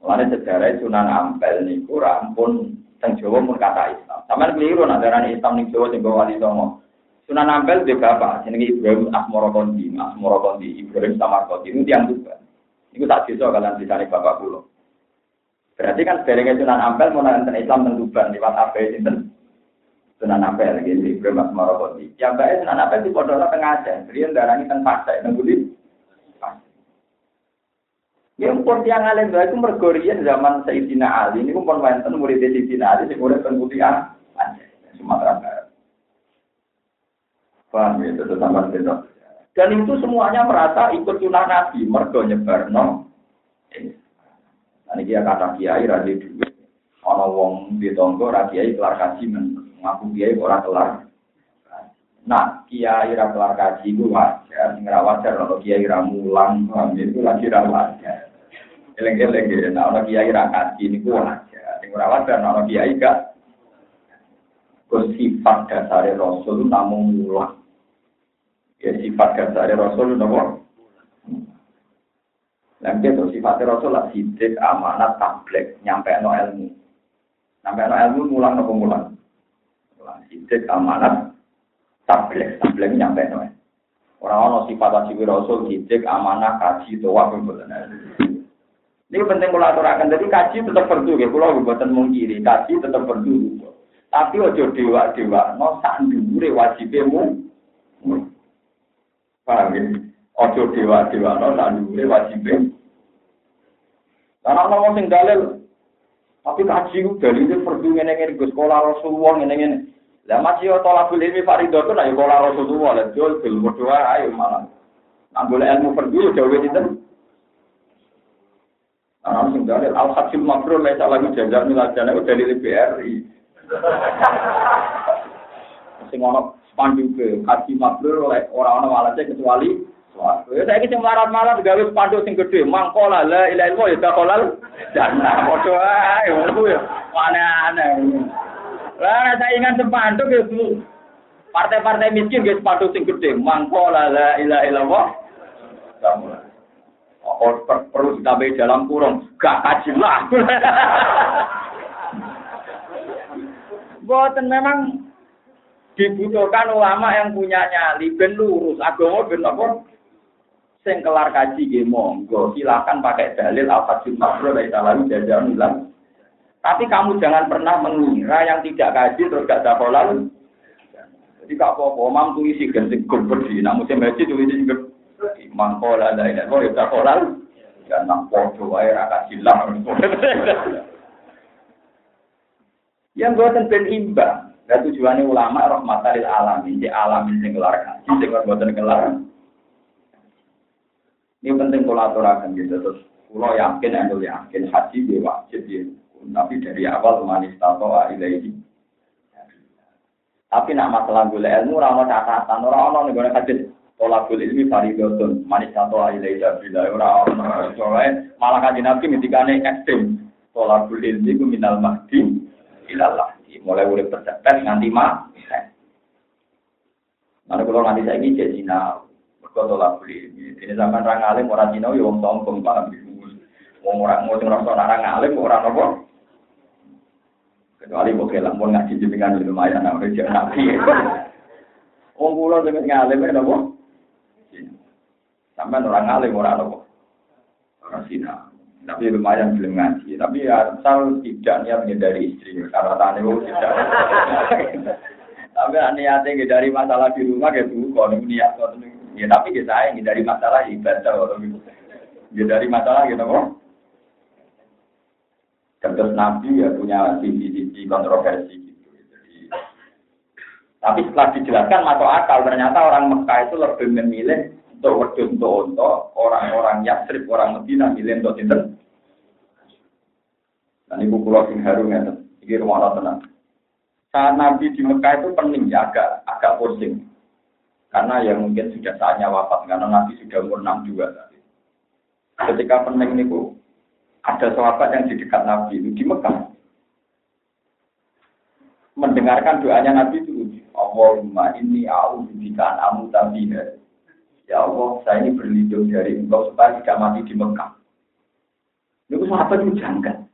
Mulane sejarah Sunan Ampel niku rampun teng Jawa pun kata Islam. Sampeyan keliru nak darani Islam ning Jawa sing wali songo. Sunan Ampel dia bapak jenenge Ibrahim Asmoro Kondi, Asmoro Kondi, Ibrahim Samarkandi ini tiang juga. Niku tak desa kalian disane bapak kula. Berarti kan sebenarnya Sunan Ampel mau nonton Islam teng Tuban lewat apa sinten? Sunan Ampel gitu, Ibrahim Asmoro Kondi. Yang baik Sunan Ampel di Pondok Tengah Aceh, dia darani teng Pasai, teng Budi. Ya pun tiang alim itu mergorian zaman Sayyidina Ali. Ini pun wonten murid Sayyidina Ali teng Putih Aceh, Sumatera Barat. Paham ya, itu sama Dan itu semuanya merasa ikut sunnah Nabi, mergo nyebarno. Nah, ini dia kata kiai raja dulu. Ono wong di tonggo kiai kelar kaji ngaku kiai ora kelar. Nah, kiai ra kelar kaji itu wajar, sing ono kiai ra mulang, ya? itu lagi ra wajar. Eleng-eleng ya, nah ono kiai ra kaji niku wajar. Sing ora wajar ono kiai gak sifat dasar Rasul namun mulang. Ya sifat dasar Rasul nopo. Lagi itu sifat Rasul lah sidik amanat tablek nyampe no ilmu. Nyampe no ilmu mulang nopo mulang. Mulang sidik amanat tablek tablek nyampe no. Orang-orang sifat asli Rasul sidik amanah kaji doa pembelaan. Ini penting kalau aturakan. Jadi kaji tetap perlu ya. Kalau buatan mungkiri, kaji tetap perlu. Tapi ojo dewa dewa, no sandure wajibmu. Paham ya? Ojo dewa dewa, no sandure wajibmu. Karena orang sing dalil, tapi kaji itu itu perlu ngene ngene ke sekolah Rasulullah ngene ngene. Lah masih tolak ini Farido tuh, ayo sekolah Rasulullah, lah jual bil berdoa, ayo malah. Nah boleh ilmu perlu jauh itu. Nah, sing dalil al hakim mabrur lesa lagi jajak milajana itu dari BRI. Sing ono spanduk ke hakim mabrur oleh orang-orang malasnya kecuali Ya saya sing melarat-melarat gawe spanduk sing gede, mangkola la ilaha illallah ya dakolal jannah. Padha ae ngono ya. Aneh-aneh. Lah saya ingat spanduk ya partai-partai miskin guys spanduk sing gede, mangkola la ilaha illallah. Oh, perlu ditambahi dalam kurung, gak kaji lah. Boten memang dibutuhkan ulama yang punya nyali, ben lurus, agama ben apa? Sing kelar kaji nggih monggo, silakan pakai dalil al-fajr makro dari lalu jajan bilang. Tapi kamu jangan pernah mengira yang tidak kaji terus gak ada kolal. Jadi kak apa-apa, mam tulis sih ganti gober sih, namun saya baca tulis sih mangkola ada ini kok ya kolal ya nak podo wae ra kasilah Yang buatan ben imbang. Dan tujuannya ulama rahmatalil alamin, di alamin sing kelar kaji, sing buatan kelar. Ini penting kolaborasi gitu terus. Kulo yakin, aku yakin haji dia wajib dia. Tapi dari awal manis tato ilaihi. Tapi nak masalah gula ilmu, rano catatan, orang-orang nih gue hadis. Tolak gula ilmi faridotun, manis tato ilaihi bila orang-orang. Soalnya malah kaji nabi ketika ekstrim. Tolak gula ilmi ku minal mahdi ilallah mulai urip percepet nganti mah. Mana kalau nanti saya ini jadi Cina, berkota beli. Ini zaman orang alim orang Cina, ya wong sombong paham. Mau orang mau cuma orang alim orang apa? Kecuali mau kelang mau ngaji jembingan lumayan, udah jangan nabi. Wong pulau dengan ngalim apa? Sampai orang alim orang apa? Orang Cina. Tapi lumayan belum ngaji. Tapi ya asal tidak niat menghindari istri. Karena tani tidak. Tapi niatnya dari masalah di rumah gitu. Kalau niat ya tapi kita saya dari masalah ibadah kalau gitu. dari masalah gitu kok. Terus Nabi ya punya sisi-sisi kontroversi gitu. Jadi, tapi setelah dijelaskan masuk akal ternyata orang Mekah itu lebih memilih untuk wedhus untuk untuk orang-orang Yastrib orang Medina milih untuk sinten dan ibu pulau sing harum ya ini rumah tenang saat Nabi di Mekah itu pening ya agak agak pusing. Karena ya mungkin sudah saatnya wafat karena Nabi sudah umur enam juga tadi ketika pening itu ada sahabat yang di dekat Nabi itu di Mekah. Mendengarkan doanya Nabi itu Allahumma ini a'udzu bika an amutabiha Ya Allah, saya ini berlindung dari engkau supaya tidak mati di Mekah. Itu sahabat itu janggal.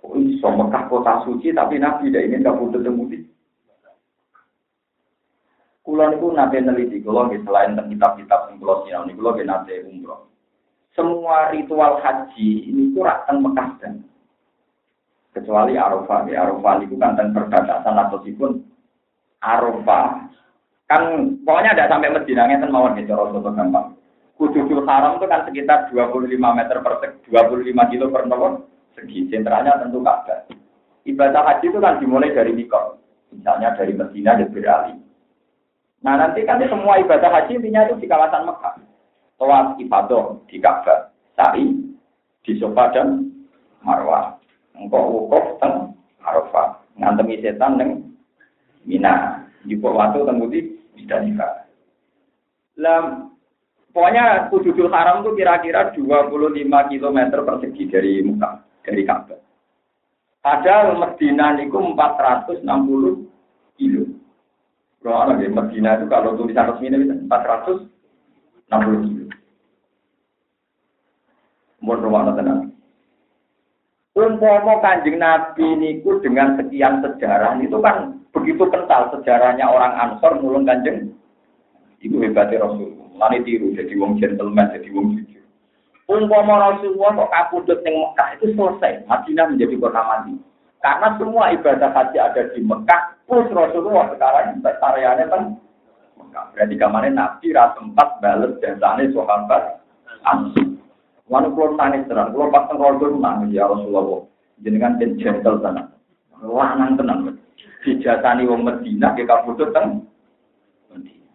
Oh, so Mekah kota suci, tapi Nabi tidak ingin kabur ketemu Kulon itu nanti neliti, kalau selain kitab-kitab yang kalau sinau, ini kalau nanti umroh. Semua ritual haji ini itu rakan Mekah dan kecuali Arafah. Ya, Arafah itu kan dan perbatasan atau Arafah Kan pokoknya tidak sampai Medina ngeten mawon gitu Rasulullah gampang. Kududul Haram itu kan sekitar 25 meter per 25 kilo per nomor segi. Sentralnya tentu Ka'bah. Ibadah haji itu kan dimulai dari Mikot. Misalnya dari Medina dan beralih. Nah nanti kan semua ibadah haji intinya itu di kawasan Mekah. Tawaf ibadah di Ka'bah. Sa'i di Sofa dan Marwah. Engkau wukuf dan Arafah. Ngantemi setan dan Mina. Di waktu tembudi Musdalifah. Lah, pokoknya Kududul Haram itu kira-kira 25 km persegi dari Mekah, dari Ka'bah. Padahal Medina itu 460 kilo. Kalau orang di Medina itu kalau tulisan resmi itu 460 kilo. Mau rumah tenang. Umpama kanjeng Nabi niku dengan sekian sejarah itu kan begitu kental sejarahnya orang Ansor mulung kanjeng. Ibu hebatnya Rasul. Lani tiru jadi wong gentleman, jadi wong jujur. Umpama Rasulullah kok kapundut ning Mekah itu selesai. Madinah menjadi kota mati. Karena semua ibadah haji ada di Mekah, plus Rasulullah sekarang areanya kan Mekah. Berarti kemarin Nabi rasa tempat balas dan sahabat Ansor. Wanu kulo tani terang, kulo pas teng nangis ya Rasulullah. Jenengan den gentle tenan. Lanang tenan. Dijasani wong Medina ke kabudut teng Medina.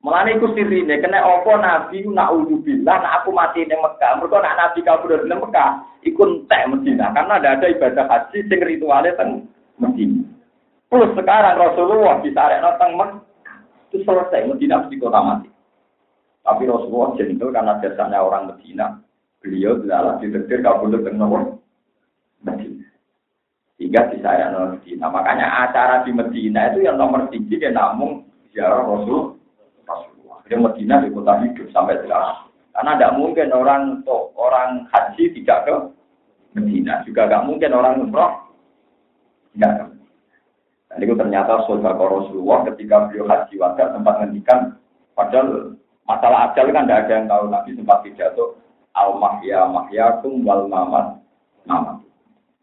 Mulane iku sirine kena apa nabi nak billah nak aku mati ning Mekah. Mergo nak nabi kabudut ning Mekah iku entek Medina karena ada ada ibadah haji sing rituale teng Medina. Plus sekarang Rasulullah bisa rekno teng Mekah. Itu selesai Medina mesti kota mati. Tapi Rasulullah jentul karena biasanya orang Medina. Beliau adalah ditetir kabul dengan Medina. Sehingga di Medina. Makanya acara di Medina itu yang nomor tinggi dia namun ziarah Rasul Rasulullah. Dia Medina di kota hidup sampai sekarang. Karena tidak mungkin orang orang haji tidak ke Medina. Juga tidak mungkin orang umroh tidak ke Dan itu ternyata saudara Rasulullah ketika beliau haji wajah tempat ngendikan padahal Masalah ajal kan tidak ada yang tahu. Nabi sempat pidato, al mahya mahyakum wal mamat mamat.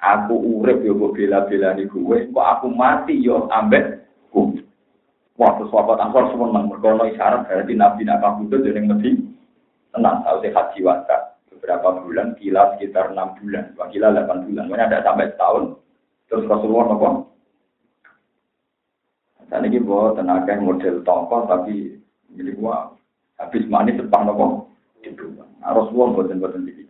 Aku urip yo kok bela-bela di gue, kok aku mati yo ambek gue. Wah, sahabat Ansor semua nang merkono isyarat berarti Nabi nak kabudut jadi lebih tenang. Tahu sih haji wasa beberapa bulan, kila sekitar enam bulan, dua kila delapan bulan. Makanya ada sampai setahun Terus Rasulullah nopo? Dan ini buat tenaga model tongkol tapi jadi gua habis manis depan nopo. Nah, Rasulullah buatan-buatan.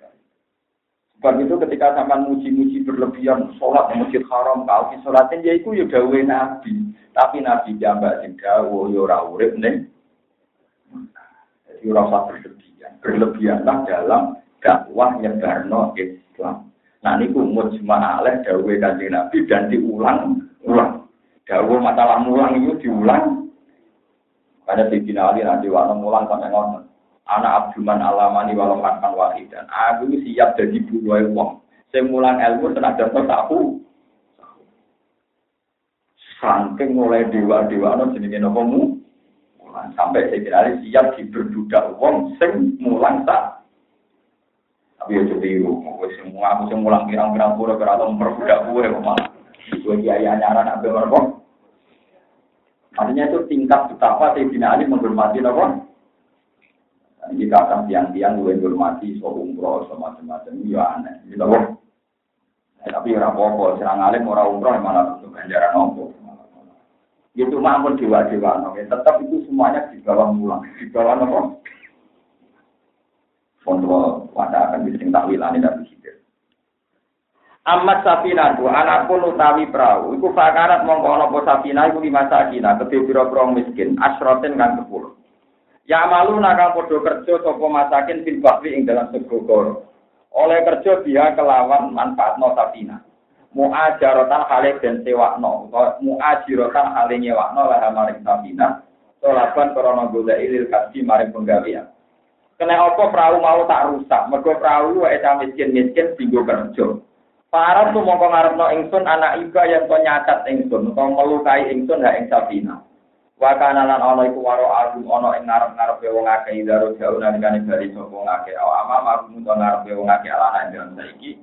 Sebab itu ketika sama muji-muji berlebihan sholat di masjid haram di sholatin ya itu ya dawe nabi. Tapi nabi jambak sing dawo ya ora urip ning. Jadi ora usah berlebihan. Berlebihanlah dalam dakwah nyebarno Islam. Nah niku mujma' alaih dawe kanjeng Nabi dan diulang-ulang. Dawe masalah mulang itu diulang. Karena di Ali nanti waktu mulang sampai ngotot anak abduman alamani walau makan wahidan. Aku siap jadi buruai wong. Saya mulang ilmu tenaga tahu. Sangking mulai dewa-dewa no jenenge nopo mu. Sampai saya kira siap diberbudak wong sing mulang tak. Tapi ya jadi aku semua aku semua mulang pirang-pirang pura kira atau memperbudak gue malah. Gue kiai nyaran apa mereka. Artinya itu tingkat betapa Sayyidina Ali menghormati nopo ini kata tiang-tiang gue hormati so umroh so macam-macam ya aneh. Gitu tapi ora apa-apa, serang alim ora umroh malah untuk ganjaran nopo. Itu mah pun dewa-dewa no. Tetap itu semuanya di bawah mulang, di bawah nopo. Kontrol pada akan bising takwilane dan pikir. Amat sapina tu anak pun utawi perahu. Iku fakarat mongko ana apa sapina iku lima sakina kedhe pira-pira miskin asroten kang sepuluh. Ya malu nakal podo kerja sopo masakin fil bahri ing dalam segogor. Oleh kerja dia kelawan manfaat no sapina. Mu'ajarotan hale dan sewakno. Mu'ajirotan hale nyewakno lah maring sapina. Solaban korona gula ilil kasih maring penggawian. Kena apa perahu mau tak rusak. Mergo perahu wae miskin-miskin tinggo kerja. Para tuh mongko ngarepno ingsun anak iba yang to nyacat ingsun utawa melukai ingsun ha ing sapina. Wa kana lan ana iku waro agum ana ing ngarep-ngarepe wong akeh idaro jauh nalikane bali sapa wong akeh. Ama magum to ngarepe wong akeh alana ing saiki.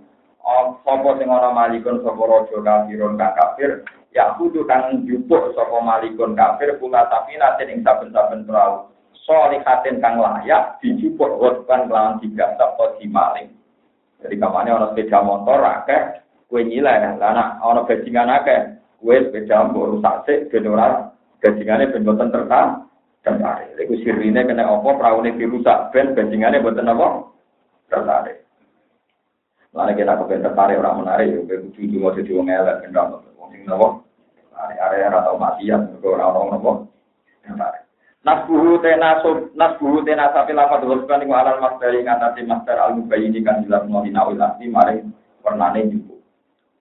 Sapa sing ana malikun sapa raja kafirun kang kafir? Ya kudu kang jupuk sapa malikun kafir kula tapi nate ing saben-saben perahu. Solihatin kang layak dijupuk wetkan lawan tiga sapa di maling jadi kamane ana sepeda motor akeh kue nyileh. Lah ana bajingan akeh kue sepeda rusak sik Gajingannya ben boten tertarik. Tertarik. Iku sirine kena apa praune dirusak ben gajingannya boten apa? Tertarik. Lalu kita kepen tertarik orang menarik, ya, gue kudu mau jadi wong elek, ben rano, wong sing nopo, area atau maksiat, gue orang orang nopo, tertarik. Nasbuhu tena sub, nasbuhu tena sapi lafad wasban iku alal masdari ngatasi masdar al mubayyin kan jelas nawi nawil asli maring pernane juga.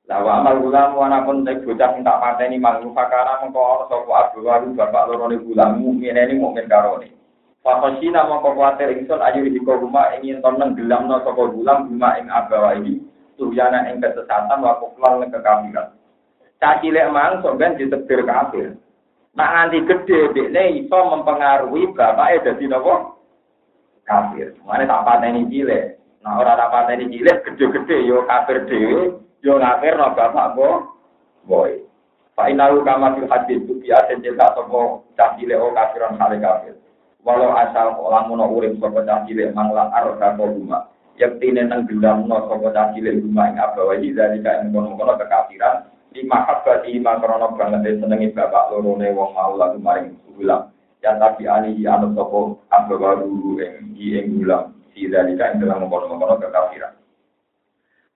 Lah wa amal gulam wana pun tek bocah sing tak pateni mangku fakara mengko ana sapa abu waru bapak loro ne gulam mukmin ini mukmin karone. Fakosina mongko kuatir ingsun ayu di rumah ingin ton nenggelamno sapa gulam rumah ing abawa ini tuhyana ing kesesatan wa kuflan kekafiran. Cacilek mang sok ben ditebir kafir. Nak nganti gede dekne iso mempengaruhi bapake dadi napa? Kafir. Mane tak pateni cilik. Nah ora tak pateni cilik gede-gede yo kafir dhewe yo ngafir no bapak bo boy. Pak Inalu kama fil hadis itu biasa cerita sopo cahile o kafiran hale kafir. Walau asal orang mono urip sopo cahile mangla arka rumah. Yaktine nang gendam no sopo cahile rumah ing abawa dari ka ing kono-kono kekafiran. Di mahabbat ima krono banget senengi bapak lorone wong mau lagu maring ulam. Ya tapi ani anut sopo abawa dulu ing ing ulam. Si dari ka ing dalam kono-kono kekafiran.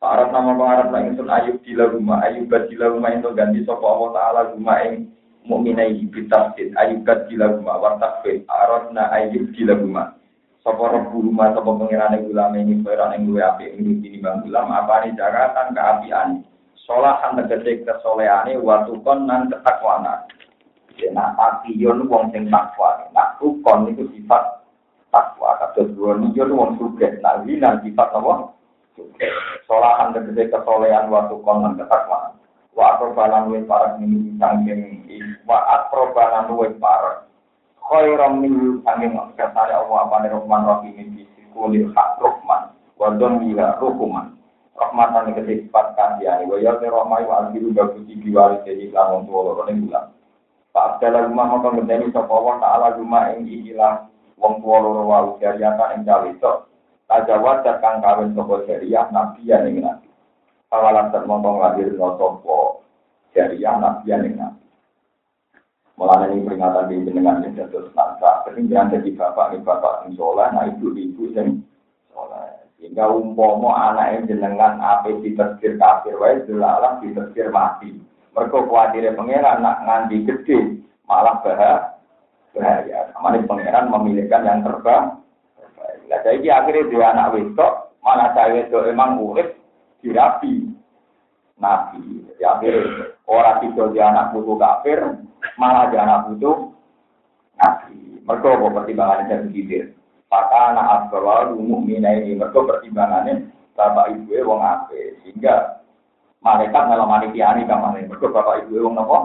Arab nama pengarap lah ingsun ayub di rumah ayub di rumah itu ganti sopo Allah Taala rumah ing mukminai bitafsir ayub di rumah wartakfir arabna ayub di rumah. Sopo rebu rumah sopo pengirane ulama ini yang luwe api ini ini bang ulam apa ini jagatan keapian. Solahan tegese kesoleane watukon nan ketakwana Nah, yon wong sing takwa, nah rukon itu sifat takwa. Kados dua niyon wong suge, nah winan sifat apa? Solahan tegese kesolehan waktu konon ketakwaan. Wa akrobanan luwih parek minggu sangking wa akrobanan luwih parek. Khairam minggu sangking kersane Allah apane Rahman Rahim ini kulil hak Rahman. Wa bila rukuman. Rahmatan tegese sifat kasihan. Wa ya rahmai wa albiru bagusi biwali jadi lamun tuwa loro ning bulan. Pak dalam rumah maka ngenteni sapa taala rumah ing ikilah wong tuwa loro wa ujariyata ing cawe Tajawat kang kawin sopo syariah nabi ya ning nabi. Kawalan termontong lahir no sopo jariah nabi yang nabi. Mulai ini peringatan di jenengan yang jatuh senangsa. Ketinggian jadi bapak ini bapak yang soleh, nah ibu-ibu yang soleh. Sehingga umpomo anak yang jenengan apa ditersir kafir, wae delalah ditersir mati. Mereka khawatirnya pengeran nak nganti gede, malah bahaya. Bahaya. Namanya pengeran memilihkan yang terbaik. Nah, jadi akhirnya dia anak wedok, mana saya wedok emang urip dirapi. Nabi. Jadi akhirnya orang itu dia anak putu kafir, malah dia anak putu nabi. Mereka kok pertimbangannya jadi begitu. Maka anak asbawal umum mina ini mereka pertimbangannya bapak ibu e wong ape sehingga malaikat malah tiani kamane. Mereka bapak ibu e wong nopo.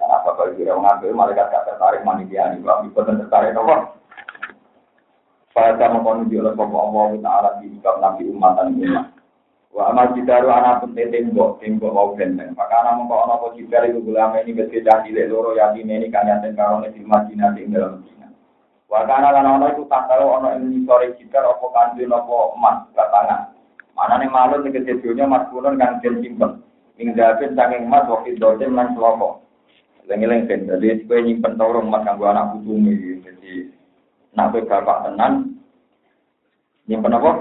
Karena bapak ibu e wong ape malaikat gak tertarik manitiani. Bapak ibu tertarik nopo. Pada mengkoni di oleh Allah Ta'ala di Nabi umat dan umat. Wa amal jidaru anak pun tembok, tembok mau benteng. Maka anak mengkau anak pun jidar itu gulama ini berbeda cilik loro yatim ini kanyaten karone di Madinah di dalam Madinah. Wa kana lan ana iku takalo ana ing sore jidar apa kanjeng apa emas batangan. Mana nih malu nih kejadiannya mas kunun kan den simpen. Ing dapin saking emas waktu dosen lan selopo. Lengi-lengi jadi kue nyimpen taurung emas kanggo anak putumu. Jadi nak bapak tenan nyimpen apa?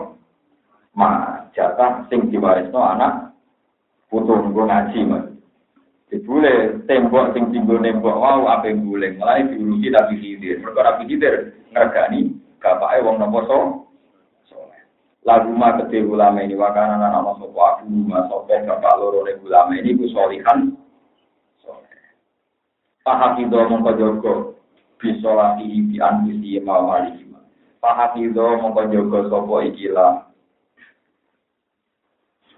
Ma jatah sing diwarisno anak putu nggo ngaji mas. Dibule tembok sing tinggal nembok wow apa yang boleh mulai diurusi tapi hidir. Mereka rapi hidir ngergani bapaknya wong nopo so. Lagu ma gede ulama ini wakana nana nama sopo aku ma sope bapak loro ne ulama ini ku solihan. Pahakido mongko jogo bisolati bi anfusi ma malihima. Pahakido mongko jogo sopo ikilah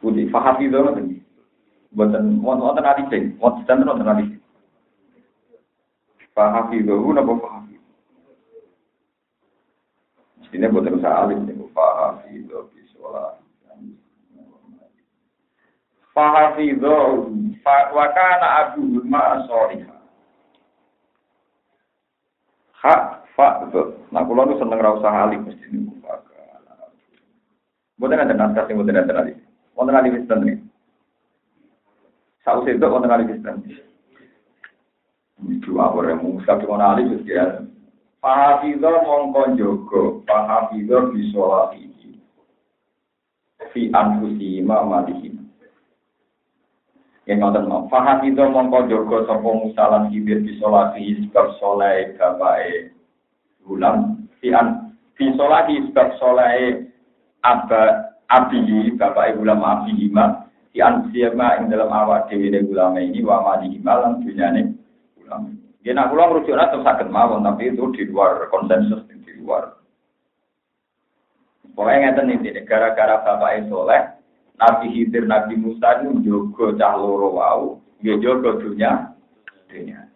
Budi fahafi itu nanti. Buatan mau mau tenang di mau sedang tenang tenang di Fahafi itu, napa fahafi? Ini buatan usaha alim nih, fahafi itu bisola. Fahafi itu, wakana abu ma sorihah. Hak fa itu. Nah, kalau lu seneng rasa alim mesti nih. Bukan ada naskah sing bukan ada nanti. Wonten ali Kristen nih. Saus itu wonten ali Kristen. Itu awal yang mungkin cuma ali itu ya. Pahafido mongko jogo, pahafido bisolati fi anfusi ma malihim. Yang ngoten mau, pahafido mongko jogo sapa musalan hibir bisolati sebab fi an fi solati sebab soleh abad Abi, bapak ibu lama abi hima, si ansiama ing dalam awak dewi de ulama ini, wa mali hima lan dunyane ulama. Dia nak pulang rujuk tetap sakit mawon, tapi itu di luar konsensus di luar. Pokoknya ngeten ini, gara-gara bapak soleh, Nabi Hidir, Nabi Musa itu jogo cah loro wau, jogo dunia, dunia.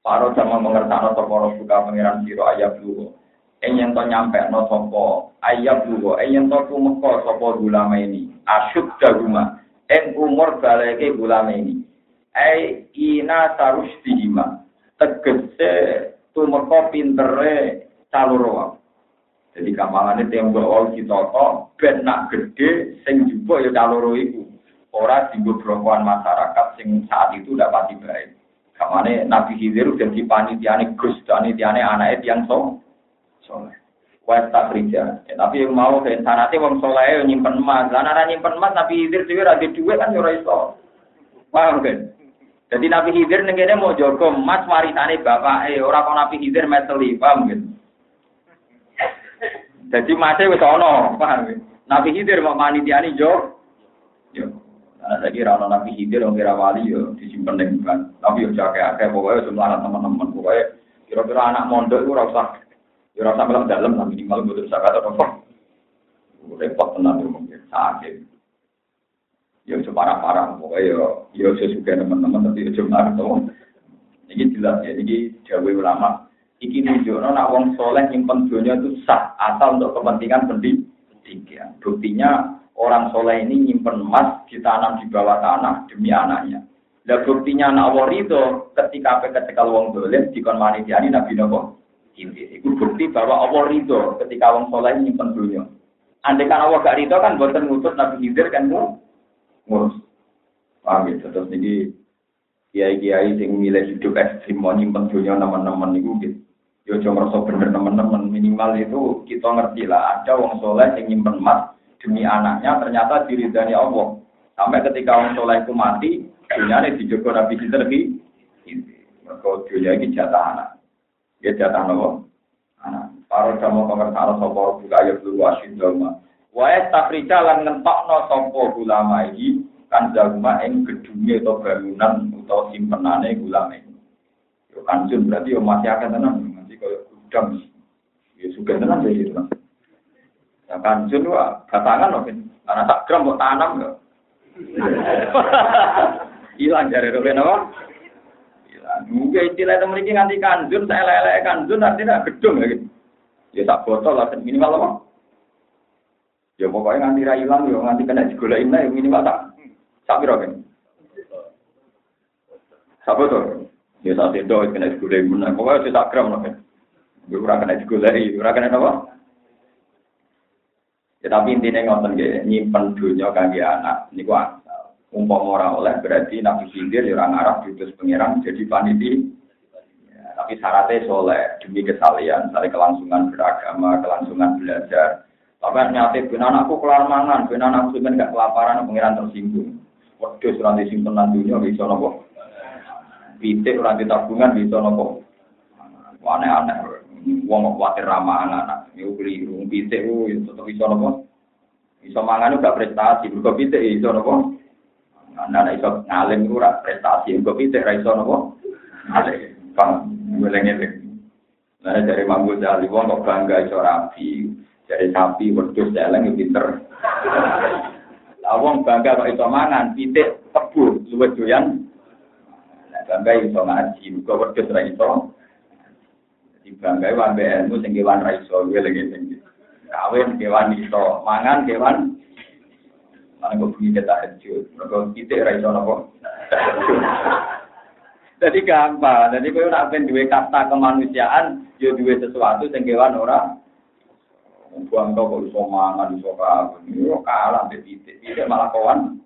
Paro sama mengerti toko buka pengiran siro ayat dulu yen to nyampe no sopo ayam dulu yen to tumeka sopo gulama ini asyuk daguma en umur baleke gulama ini ai ina tarus dihima tegese tumeka pintere caluro jadi kamalane tembok wong ditata ben nak gede sing juga ya caluro iku ora dienggo brokoan masyarakat sing saat itu pasti baik kamane Nabi Khidir udah dipanitiane Gus panitiane anake tiang so soleh. Wes tak kerja. Ya, tapi yang mau ke sanate wong soleh nyimpen emas. Lah nek nyimpen emas Nabi Khidir dhewe ra duwe kan ora iso. Paham kan? Jadi Nabi Khidir ning mau jaga emas warisane bapake, ora kok Nabi Khidir meteli, paham kan? Jadi masih wis ana, paham kan? Nabi Khidir mau manitiani jo. Yo. Nah, saya kira Nabi Khidir orang kira wali yo disimpen ning kan. Tapi yo jake akeh pokoke semua teman-teman pokoke kira-kira anak mondok ora usah Ya rasa melang dalam lah minimal gue bisa kata apa. Repot tenang ya mungkin sakit. Ya separah-parah pokoknya ya ya sesuka teman-teman tapi ya cuma itu. Ini jelas ya, ini jauh ulama. Iki nunjukno nak wong soleh nyimpen dunia itu sah asal untuk kepentingan pendidikan. Buktinya orang soleh ini nyimpen emas ditanam di bawah tanah demi anaknya. Dan buktinya anak warido ketika ketika wong dolim dikon manitiani nabi nopo ini itu bukti bahwa Allah ridho ketika orang soleh nyimpen dunia. Andai kan Allah gak ridho kan buatan ngutus Nabi Hidir kan ngurus. Paham ya? Terus ini kiai-kiai sing milih hidup ekstrim mau nyimpen dunia teman-teman itu gitu. Yo cuma merasa bener teman-teman minimal itu kita ngerti lah ada wong soleh yang nyimpen emas demi anaknya ternyata diridani Allah. Sampai ketika wong soleh itu mati, dunia ini dijogo Nabi Sinter di Mereka dunia ini jatah anak. Dia jatah nopo anak. Para jamu pengertaan sopo buka ayat dulu asyid doma. Wae tafrija lan no sopo ulama ini kan jaguma ing gedungnya atau bangunan atau simpenane ulama ini. Yo kanjun berarti yo masih akan tenang gudang. Ya suka tenan jadi itu. Ya kanjun wah batangan loh kan. Karena tak gram mau tanam ya. Hilang dari robe apa? Hilang. Mungkin istilah temen ini nganti kanjun, saya lele kanjun artinya gedung ya gitu. Ya tak botol lah minimal apa? Ya pokoknya nganti ra ilang ya nganti kena digolain lah ya minimal tak. Sak piro kan? Sak botol. Ya sak itu kena digolain menang. Pokoknya tak gram lah kan. Ora kena digoleki, ora kena apa? Ya tapi intinya ngoten nggih, nyimpen dunya kangge anak niku asal. Umpama ora oleh berarti Nabi Khidir ya ora ngarah diutus pangeran jadi paniti. Ya, tapi syaratnya soleh demi kesalian, dari kelangsungan beragama, kelangsungan belajar. Tapi nyate ben anakku kelar mangan, ben anakku ben gak kelaparan pangeran tersinggung. Waduh, surat disimpen dunya bisa nopo. Pitik ora tabungan bisa nopo. Aneh-aneh wong kok kuwatir ramah anak-anak. Iku keliru. Pitik ku tetep iso napa? Iso mangan gak prestasi, mergo pitik iso napa? Anak iso ngalim ku ora prestasi, mergo pitik ra iso napa? Ngalim. Kan ngeleng-ngeleng. Nah, dari Mambu Jali, wong kok bangga iso rapi. Dari sapi, wedhus, celeng, ya pinter. Lah wong bangga kok iso mangan, pitik tebu, luwih doyan. Nah, bangga iso ngaji, mergo wedhus ra iso. Dibanggai ilmu sing kewan ra iso kuwi lagi sing kawin kewan iso. Mangan kewan mana kok bunyi nopo jadi gampang. Jadi kowe nak ben kata kemanusiaan yo duwe sesuatu sing kewan ora. Buang tau kok iso mangan iso kalah mbek titik. Titik malah kawan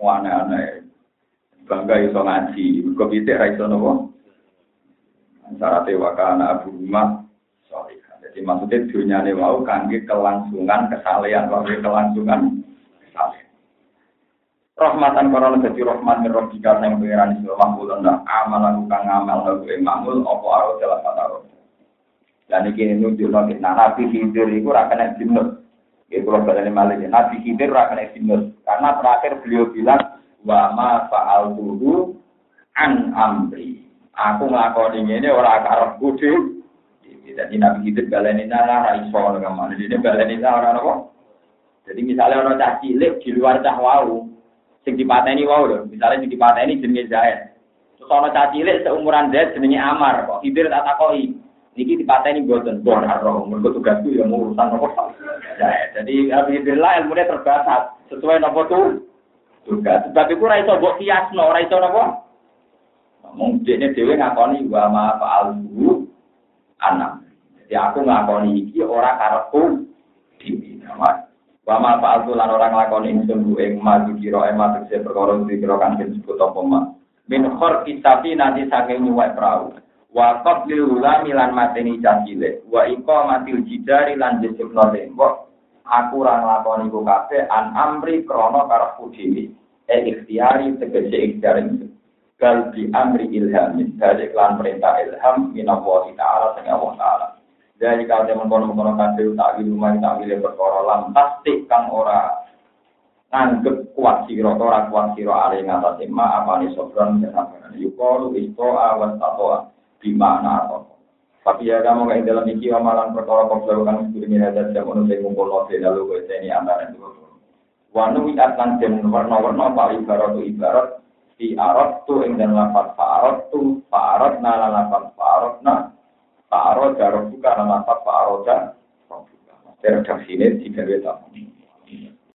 aneh-aneh. Bangga iso ngaji. Kok titik ra iso syaratnya wakana abu rumah sorry. Jadi maksudnya dunia ini mau kangge kelangsungan kesalehan kangge kelangsungan kesalehan. Rahmatan korona jadi rahmat mirroh jika yang pengiran istilah mahmul amal aku kang amal lagu mahmul opo aro jelas kata dan ini nunjuk lagi nah nabi hidir itu rakan jinus ya kalau berani malah nabi hidir rakan jinus karena terakhir beliau bilang wa ma faal an amri Aku nglakoni ngene ora karepku dhewe. Jadi Nabi Khidir baleni nara ra iso ngono Ini baleni nara apa? Jadi misalnya orang cah cilik di luar cah wau, sing dipateni wau lho. Misalnya sing dipateni jenenge Zaid. Terus ana cah cilik seumuran Zaid jenenge Amar. Kok Khidir tak takoki. Niki dipateni mboten bon aro. Mergo tugasku ya urusan apa? Zaid. Jadi alhamdulillah ilmune terbatas sesuai nopo tuh tugas. Sebab iku ora iso mbok kiasno, ora iso napa? Mungkin dewe ngakoni wa ma fa'alhu anak. Jadi aku ngakoni iki ora karepku dhewe. Wa ma fa'alhu lan ora nglakoni ingsun ku ing maju kira ema tegese perkara dikira kan disebut apa ma. Min khor kisafi nanti saking nyuwek perahu. Wa qatlil ulami lan mateni cacile. Wa iqamatil jidari lan jesukno tembok. Aku ora nglakoni ku kabeh an amri krana karepku dhewe. E ikhtiari tegese ikhtiari Gal di amri ilhamin dari iklan perintah ilham minallahi ta'ala sing Allah ta'ala. Jadi kalau dia mengkono-mengkono kabeh tak rumah tak wilu perkara lam pasti kang ora nganggep kuat sira ora kuat sira are ngatasi apa ni sobron kesabaran yuqalu istoa wa taqwa mana atau tapi ya kamu kayak dalam iki amalan perkara kok kan kudu ada jam ono sing ngumpul no lalu kowe ini antara dua wanu wiat lan den warna-warna apa ibarat ibarat di arot tu ing dan lapat arot tu arot nala lapat arot na arot jarok buka nala lapat arot dan redaksi ini tiga beta